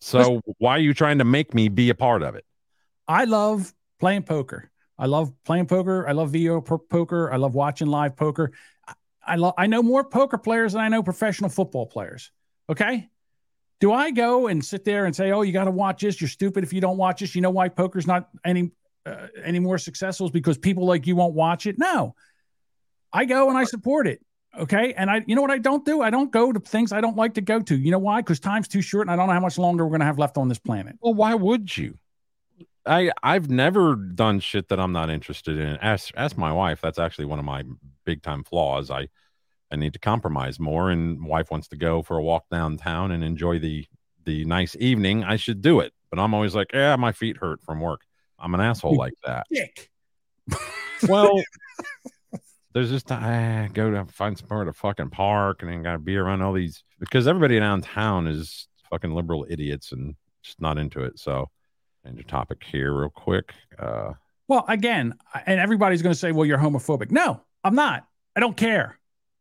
So why are you trying to make me be a part of it? I love playing poker. I love playing poker. I love video po- poker. I love watching live poker. I- I love. I know more poker players than I know professional football players. Okay. Do I go and sit there and say, "Oh, you got to watch this. You're stupid if you don't watch this." You know why poker's not any uh, any more successful is because people like you won't watch it. No, I go and I support it. Okay. And I, you know what I don't do? I don't go to things I don't like to go to. You know why? Because time's too short and I don't know how much longer we're going to have left on this planet. Well, why would you? I I've never done shit that I'm not interested in. Ask ask my wife. That's actually one of my big time flaws. I I need to compromise more, and wife wants to go for a walk downtown and enjoy the the nice evening. I should do it, but I'm always like, yeah, my feet hurt from work. I'm an asshole like that. Dick. Well, <laughs> there's just I go to find somewhere a fucking park and then got to be around all these because everybody downtown is fucking liberal idiots and just not into it. So, change the topic here real quick. Uh, Well, again, and everybody's going to say, well, you're homophobic. No, I'm not. I don't care.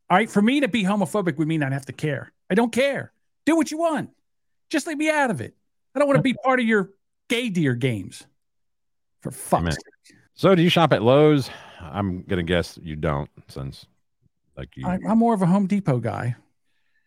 All right. For me to be homophobic would mean I'd have to care. I don't care. Do what you want. Just leave me out of it. I don't want to be part of your gay deer games. For fuck's sake. so, do you shop at Lowe's? I'm gonna guess you don't, since like you. I, I'm more of a Home Depot guy.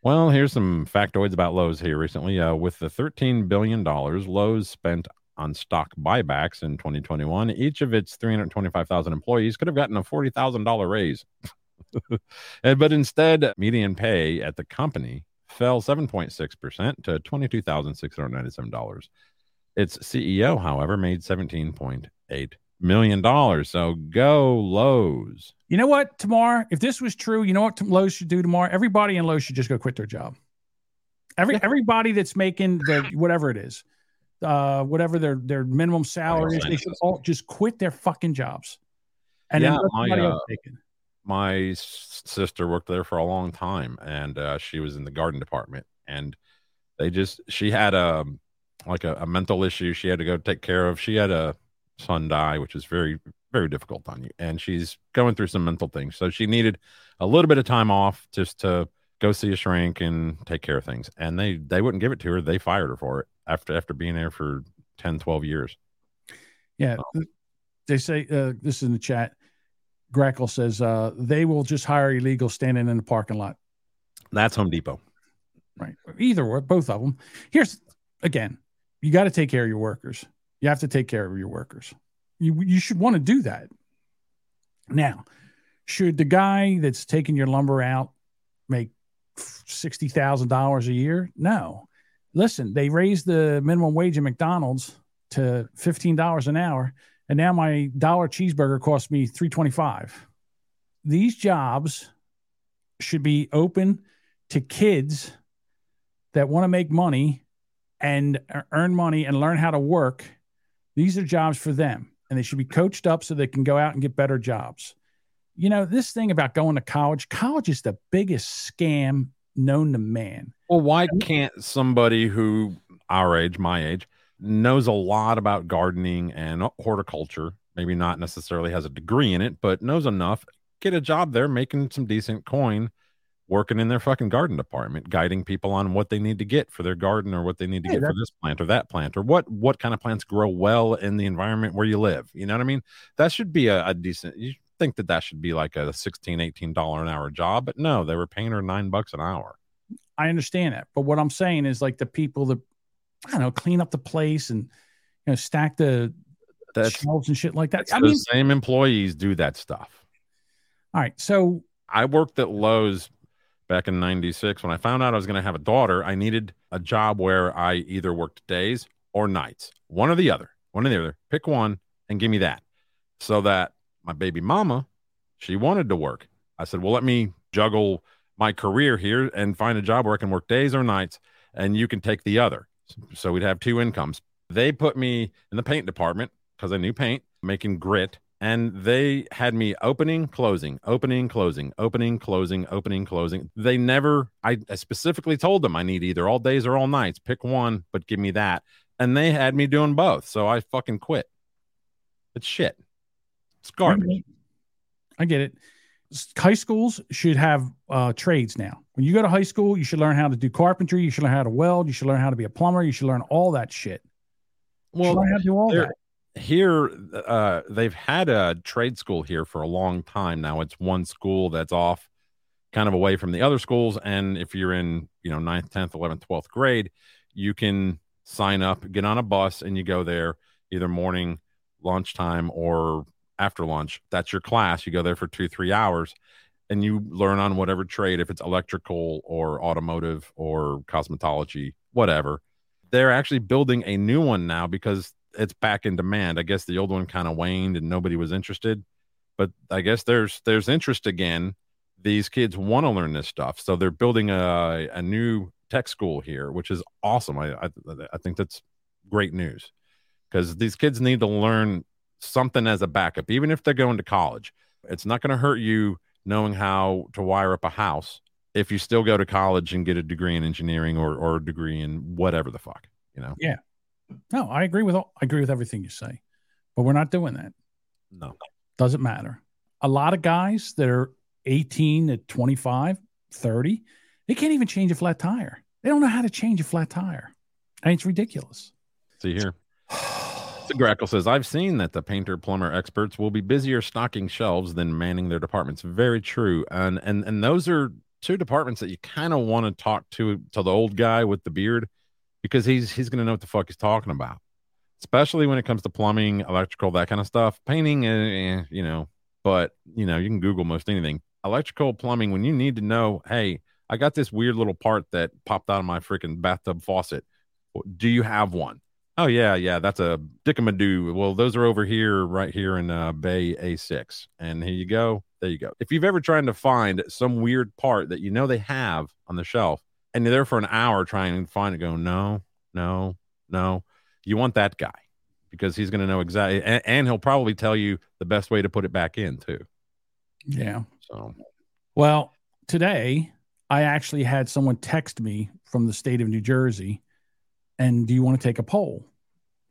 Well, here's some factoids about Lowe's here recently. Uh, with the $13 billion, Lowe's spent on stock buybacks in 2021, each of its 325,000 employees could have gotten a $40,000 raise. <laughs> But instead, median pay at the company fell 7.6% to $22,697. Its CEO, however, made $17.8 million. So go Lowe's. You know what, Tamar? If this was true, you know what Lowe's should do tomorrow? Everybody in Lowe's should just go quit their job. Every everybody that's making the whatever it is, uh, whatever their their minimum salary is, they should all just quit their fucking jobs. And Yeah, my, uh, my sister worked there for a long time and uh, she was in the garden department and they just she had a like a, a mental issue she had to go take care of. She had a son die which is very very difficult on you and she's going through some mental things. So she needed a little bit of time off just to go see a shrink and take care of things and they they wouldn't give it to her. They fired her for it after after being there for 10 12 years Yeah. They say uh, this is in the chat. Grackle says uh, they will just hire illegal standing in the parking lot. that's home depot Right. Either or, both of them. Here's again, you got to take care of your workers. You have to take care of your workers. You you should want to do that. Now, should the guy that's taking your lumber out make sixty thousand dollars a year? No. Listen, they raised the minimum wage at McDonald's to fifteen dollars an hour, and now my dollar cheeseburger costs me three twenty five. These jobs should be open to kids that want to make money and earn money and learn how to work. These are jobs for them, and they should be coached up so they can go out and get better jobs. You know, this thing about going to college, college is the biggest scam known to man. Well, why can't somebody who our age, my age, knows a lot about gardening and horticulture, maybe not necessarily has a degree in it, but knows enough, get a job there making some decent coin, working in their fucking garden department, guiding people on what they need to get for their garden or what they need to get for this plant or that plant or what what kind of plants grow well in the environment where you live. You know what I mean? That should be a, a decent you think that that should be like a 16 18 dollar an hour job, but no, they were paying her 9 bucks an hour. I understand that, but what I'm saying is like the people that I don't know clean up the place and you know stack the That's shelves and shit like that. I the mean, same employees do that stuff. all right, so I worked at Lowe's back in 96 when I found out I was going to have a daughter. I needed a job where I either worked days or nights, one or the other, one or the other. Pick one and give me that. So that my baby mama, she wanted to work. I said, "Well, let me juggle my career here and find a job where I can work days or nights and you can take the other." So we'd have two incomes. They put me in the paint department because I knew paint, making grit and they had me opening closing opening closing opening closing opening closing they never I, specifically told them i need either all days or all nights pick one but give me that and they had me doing both so i fucking quit it's shit it's garbage I get it. High schools should have uh, trades now. When you go to high school, you should learn how to do carpentry. You should learn how to weld. You should learn how to be a plumber. You should learn all that shit. Well learn how to do all that. here uh they've had a trade school here for a long time now it's one school that's off kind of away from the other schools and if you're in you know 9th 10th 11th 12th grade you can sign up get on a bus and you go there either morning lunchtime or after lunch that's your class you go there for two three hours and you learn on whatever trade if it's electrical or automotive or cosmetology whatever they're actually building a new one now because it's back in demand. I guess the old one kind of waned and nobody was interested, but I guess there's there's interest again. These kids want to learn this stuff, so they're building a a new tech school here, which is awesome. I I, I think that's great news because these kids need to learn something as a backup, even if they're going to college. It's not going to hurt you knowing how to wire up a house if you still go to college and get a degree in engineering or or a degree in whatever the fuck, you know. Yeah. No, I agree with all, I agree with everything you say, but we're not doing that. No. Doesn't matter. A lot of guys that are 18 to 25, 30, they can't even change a flat tire. They don't know how to change a flat tire. And it's ridiculous. See here. Grackle says, I've seen that the painter plumber experts will be busier stocking shelves than manning their departments. Very true. And and and those are two departments that you kind of want to talk to to the old guy with the beard because he's he's gonna know what the fuck he's talking about. especially when it comes to plumbing, electrical, that kind of stuff. Painting, eh, eh, you know, but you know, you can Google most anything. Electrical, plumbing, when you need to know, hey, I got this weird little part that popped out of my freaking bathtub faucet. Do you have one? Oh yeah, yeah, that's a dickamadoo. Well, those are over here, right here in uh, Bay A6, and here you go. There you go. If you've ever tried to find some weird part that you know they have on the shelf, and you're there for an hour trying to find it, go no, no, no, you want that guy because he's going to know exactly, and, and he'll probably tell you the best way to put it back in too. Yeah. So, Well, today I actually had someone text me from the state of New Jersey, and do you want to take a poll?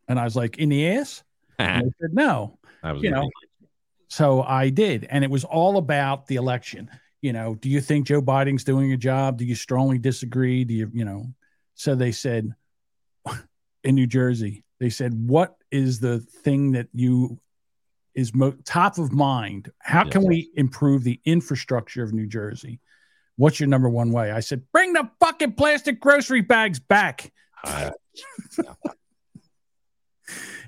And I was like, in the ass? <laughs> And they said no. was You know, So I did, and it was all about the election. You know, do you think Joe Biden's doing a job? Do you strongly disagree? Do you, you know? So they said <laughs> in New Jersey, they said, what is the thing that you is mo- top of mind? How can we improve the infrastructure of New Jersey? What's your number one way? I said, bring the fucking plastic grocery bags back.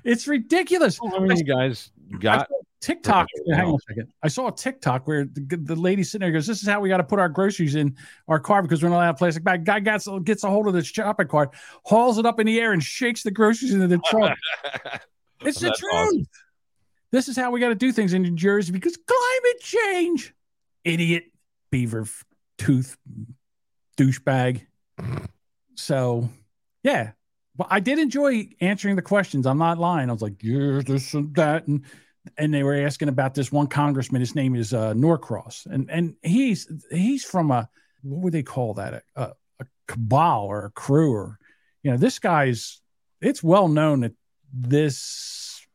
It's ridiculous. I mean, you guys got TikTok. Hang on a second. I saw a TikTok where the, the lady sitting there goes, "This is how we got to put our groceries in our car because we're not allowed to plastic bag." Guy gets gets a hold of this shopping cart, hauls it up in the air, and shakes the groceries into the trunk. <laughs> it's the That's truth. awesome. This is how we got to do things in New Jersey because climate change. Idiot, beaver tooth, douchebag. So, yeah. But I did enjoy answering the questions. I'm not lying. I was like, yeah, this and that. And and they were asking about this one congressman. His name is uh, Norcross, and and he's he's from a what would they call that a, a, a cabal or a crew or you know this guy's. It's well known that this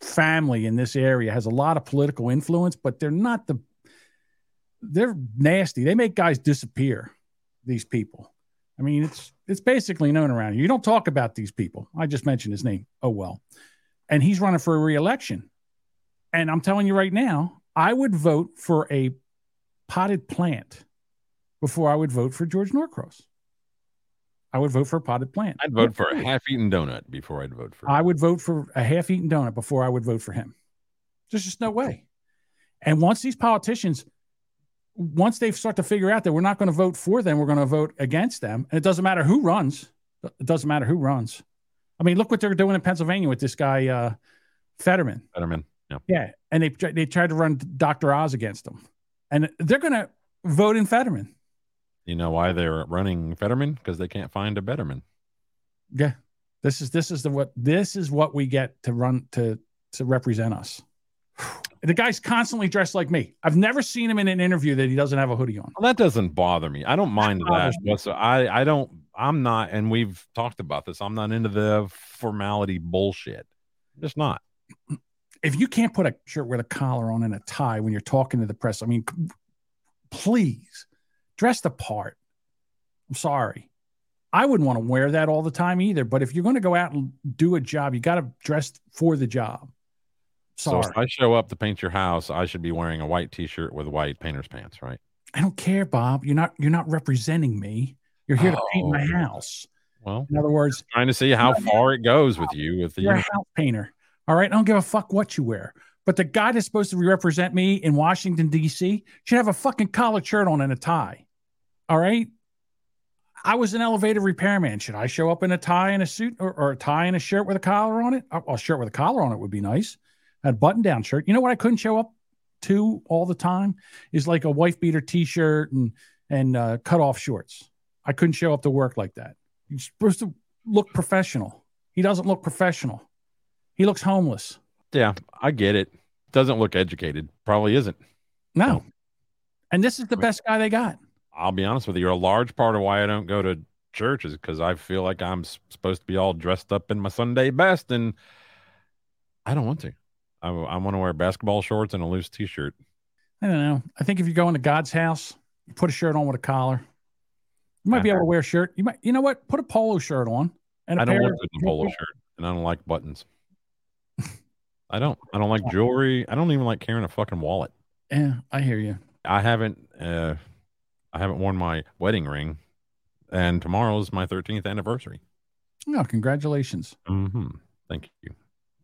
family in this area has a lot of political influence, but they're not the. They're nasty. They make guys disappear. These people. I mean, it's it's basically known around here. You don't talk about these people. I just mentioned his name. Oh well, and he's running for a reelection. And I'm telling you right now, I would vote for a potted plant before I would vote for George Norcross. I would vote for a potted plant. I'd vote for a half-eaten donut before I'd vote for. I would vote for a half-eaten donut before I would vote for him. There's just no way. And once these politicians, once they start to figure out that we're not going to vote for them, we're going to vote against them, and it doesn't matter who runs. It doesn't matter who runs. I mean, look what they're doing in Pennsylvania with this guy uh, Fetterman. Fetterman. Yeah. Yeah, and they they tried to run Dr. Oz against them, and they're going to vote in Fetterman. You know why they're running Fetterman? Because they can't find a Betterman. Yeah, this is this is the what this is what we get to run to to represent us. <sighs> <sighs> The guy's constantly dressed like me. I've never seen him in an interview that he doesn't have a hoodie on. Well, that doesn't bother me. I don't mind that. me. I I don't. I'm not, and we've talked about this. I'm not into the formality bullshit. I'm just not. If you can't put a shirt with a collar on and a tie when you're talking to the press, I mean, please dress the part. I'm sorry. I wouldn't want to wear that all the time either. But if you're going to go out and do a job, you got to dress for the job. So if I show up to paint your house, I should be wearing a white T-shirt with white painter's pants, right? I don't care, Bob. You're not you're not representing me. You're here to paint my Oh. house. Well, In other words, trying to see how far it goes with you with the you're a house painter. All right. I don't give a fuck what you wear. But the guy that's supposed to represent me in Washington, D.C. should have a fucking collared shirt on and a tie. All right. I was an elevator repairman. Should I show up in a tie and a suit or, or a tie and a shirt with a collar on it? A, a shirt with a collar on it would be nice. A button down shirt. You know what I couldn't show up to all the time is like a wife beater t shirt and, and uh, cut off shorts. I couldn't show up to work like that. You're supposed to look professional. He doesn't look professional. He looks homeless. Yeah, I get it. Doesn't look educated. Probably isn't. No. And this is the best guy they got. I'll be honest with you. You're A large part of why I don't go to church is because I feel like I'm supposed to be all dressed up in my Sunday best, and I don't want to. I, I want to wear basketball shorts and a loose T-shirt. I don't know. I think if you go into God's house, you put a shirt on with a collar. You might be able to wear a shirt. You might, you know what? Put a polo shirt on and a I don't want of- to a polo shirt, and I don't like buttons. <laughs> I don't. I don't like jewelry. I don't even like carrying a fucking wallet. Yeah, I hear you. I haven't. Uh, I haven't worn my wedding ring, and tomorrow's my 13th anniversary. Oh, congratulations. Mm-hmm. Thank you.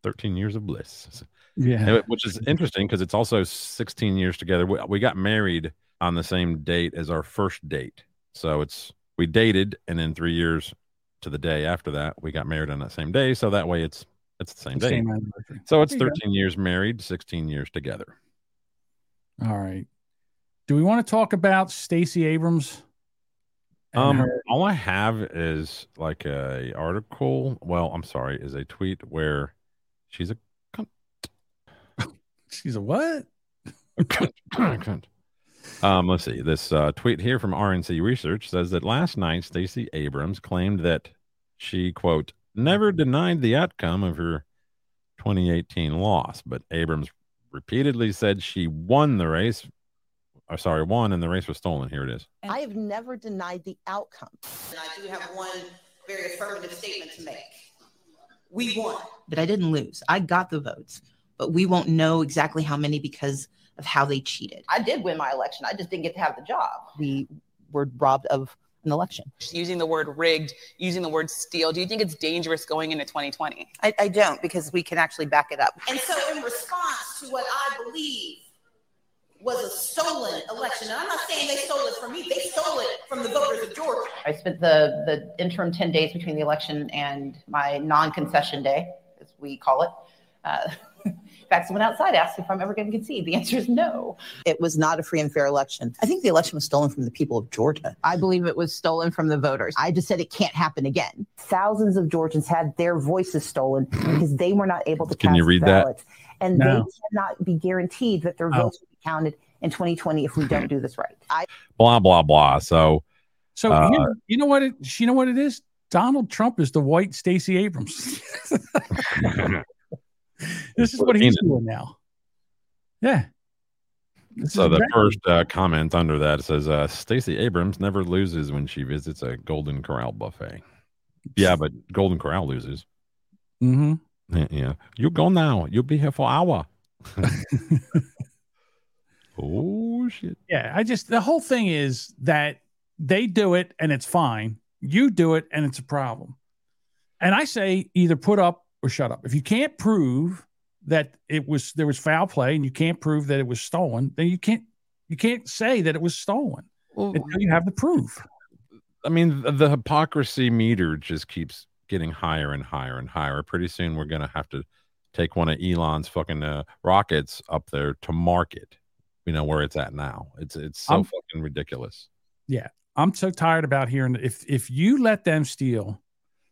13 years of bliss. Yeah. Which is interesting because it's also 16 years together. We, we got married on the same date as our first date. So it's we dated and then 3 years to the day after that we got married on that same day. So that way it's it's the same day. Same. So it's There you go. 13 years married, 16 years together. All right. Do we want to talk about Stacey Abrams? Um, her- all I have is like a article. Well, I'm sorry, is a tweet where she's a she's a what? <clears throat> Um, let's see. This uh, tweet here from RNC Research says that last night Stacey Abrams claimed that she quote never denied the outcome of her 2018 loss, but Abrams repeatedly said she won the race. Or sorry, won and the race was stolen. Here it is. I have never denied the outcome. And I do have one very affirmative statement to make. We won. But I didn't lose. I got the votes, but we won't know exactly how many because of how they cheated. I did win my election. I just didn't get to have the job. We were robbed of an election. using the word rigged, using the word steal. Do you think it's dangerous going into 2020? I, I don't because we can actually back it up. And so, in response to what I believe was a stolen election, and I'm not saying they stole it from me, they stole it from the voters of Georgia. I spent the, the interim 10 days between the election and my non concession day, as we call it. Uh, in fact, someone outside asked if I'm ever going to concede. The answer is no. It was not a free and fair election. I think the election was stolen from the people of Georgia. I believe it was stolen from the voters. I just said it can't happen again. Thousands of Georgians had their voices stolen because they were not able to Can cast you read that? ballots. And No. they cannot be guaranteed that their Oh. votes will be counted in 2020 if we don't do this right. I Blah blah blah. So So Uh, you, you know what? It, you know what it is. Donald Trump is the white Stacey Abrams. <laughs> <laughs> <laughs> this is what he's doing now. Yeah. This So the exactly- first uh, comment under that says uh, Stacey Abrams never loses when she visits a Golden Corral buffet. Yeah, but Golden Corral loses. Mhm. Yeah, <laughs> yeah. you go now. You'll be here for hour. <laughs> oh shit! Yeah, I just the whole thing is that they do it and it's fine. You do it and it's a problem. And I say either put up or shut up. If you can't prove that it was there was foul play and you can't prove that it was stolen, then you can't you can't say that it was stolen until you have the proof. I mean, the, the hypocrisy meter just keeps getting higher and higher and higher. Pretty soon, we're gonna have to take one of Elon's fucking uh, rockets up there to market. You know where it's at now. It's it's so I'm- fucking ridiculous. Yeah. I'm so tired about hearing if if you let them steal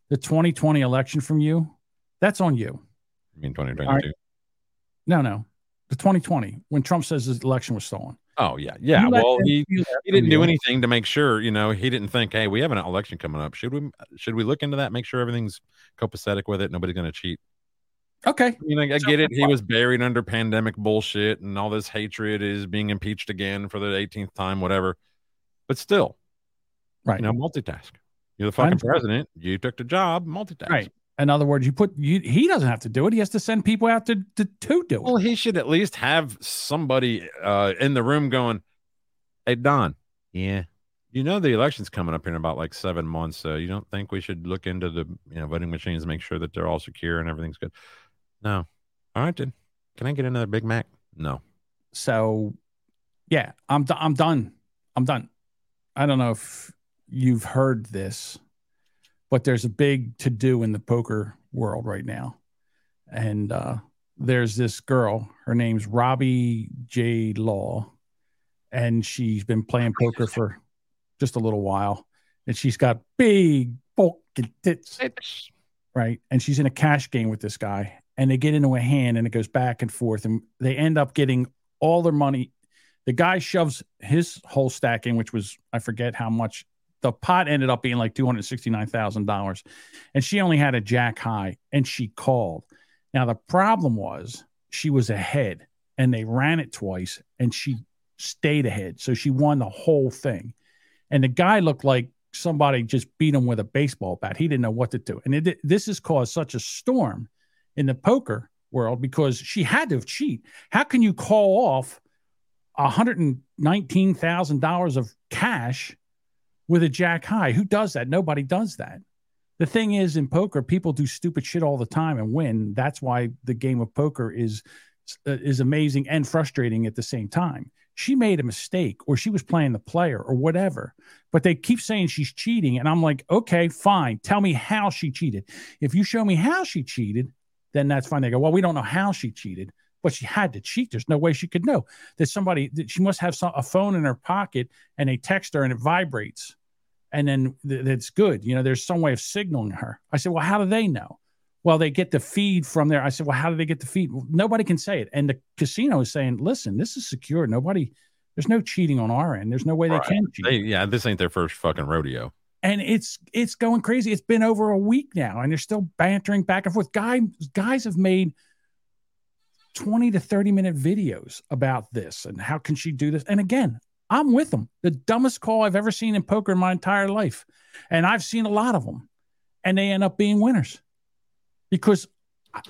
the 2020 election from you, that's on you. I mean, twenty All twenty right. No, no. The 2020 when Trump says his election was stolen. Oh yeah, yeah. You Well, he he didn't do anything to make sure. You know, he didn't think, hey, we have an election coming up. Should we should we look into that? Make sure everything's copacetic with it. Nobody's going to cheat. Okay. I mean, I, I get it. He was buried under pandemic bullshit, and all this hatred is being impeached again for the 18th time, whatever. But still, right? You know, multitask. You're the fucking president. You took the job. Multitask. Right. In other words, you put you he doesn't have to do it. He has to send people out to to, to do it. Well, he should at least have somebody uh, in the room going, "Hey, Don, yeah, you know the election's coming up here in about like seven months. So you don't think we should look into the you know voting machines, and make sure that they're all secure and everything's good?" No. All right, then. Can I get another Big Mac? No. So, yeah, I'm do- I'm done. I'm done. I don't know if you've heard this, but there's a big to do in the poker world right now, and uh, there's this girl. Her name's Robbi Jade Lew, and she's been playing poker for just a little while, and she's got big fucking tits, right? And she's in a cash game with this guy, and they get into a hand, and it goes back and forth, and they end up getting all their money. The guy shoves his whole stack in, which was I forget how much. The pot ended up being like two hundred sixty nine thousand dollars, and she only had a jack high, and she called. Now the problem was she was ahead, and they ran it twice, and she stayed ahead, so she won the whole thing. And the guy looked like somebody just beat him with a baseball bat. He didn't know what to do, and it, this has caused such a storm in the poker world because she had to cheat. How can you call off $119,000 of cash with a jack high? Who does that? Nobody does that. the thing is in poker, people do stupid shit all the time and win. That's why the game of poker is uh, is amazing and frustrating at the same time. She made a mistake, or she was playing the player, or whatever. But they keep saying she's cheating, and I'm like, okay, fine. Tell me how she cheated. If you show me how she cheated, then that's fine. They go, well, we don't know how she cheated, but she had to cheat. There's no way she could know that somebody that she must have some, a phone in her pocket and they text her and it vibrates, and then th- that's good. You know, there's some way of signaling her. I said, well, how do they know? Well, they get the feed from there. I said, well, how do they get the feed? Well, nobody can say it. And the casino is saying, listen, this is secure. Nobody, there's no cheating on our end. There's no way Right. they can cheat They, yeah, this ain't their first fucking rodeo. and it's it's going crazy. It's been over a week now, and they're still bantering back and forth. Guys, guys have made twenty to thirty minute videos about this and how can she do this? And again, I'm with them. The dumbest call I've ever seen in poker in my entire life, and I've seen a lot of them, and they end up being winners because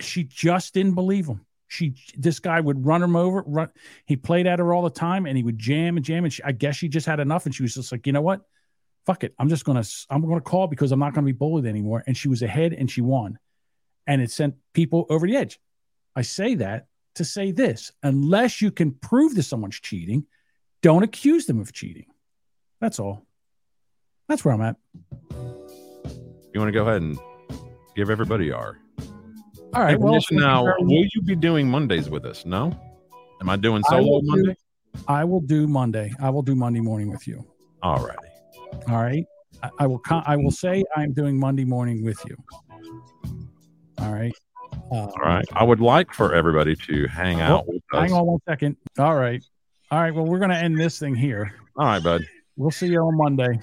she just didn't believe him. She this guy would run him over. Run, he played at her all the time, and he would jam and jam. And she, I guess she just had enough, and she was just like, you know what? fuck it. I'm just gonna I'm gonna call because I'm not gonna be bullied anymore. And she was ahead and she won. And it sent people over the edge. I say that to say this: unless you can prove that someone's cheating, don't accuse them of cheating. That's all. That's where I'm at. You want to go ahead and give everybody our All right. Well, information thank you now. Will you be doing Mondays with us? No. Am I doing I solo will do- Monday? I will do Monday. I will do Monday morning with you. All righty. All right. I, I will. Con- I will say I'm doing Monday morning with you. All right. Uh, All right. I would like for everybody to hang out well, with us. hang on one second. All right. All right. Well, we're going to end this thing here. All right, bud. We'll see you on Monday.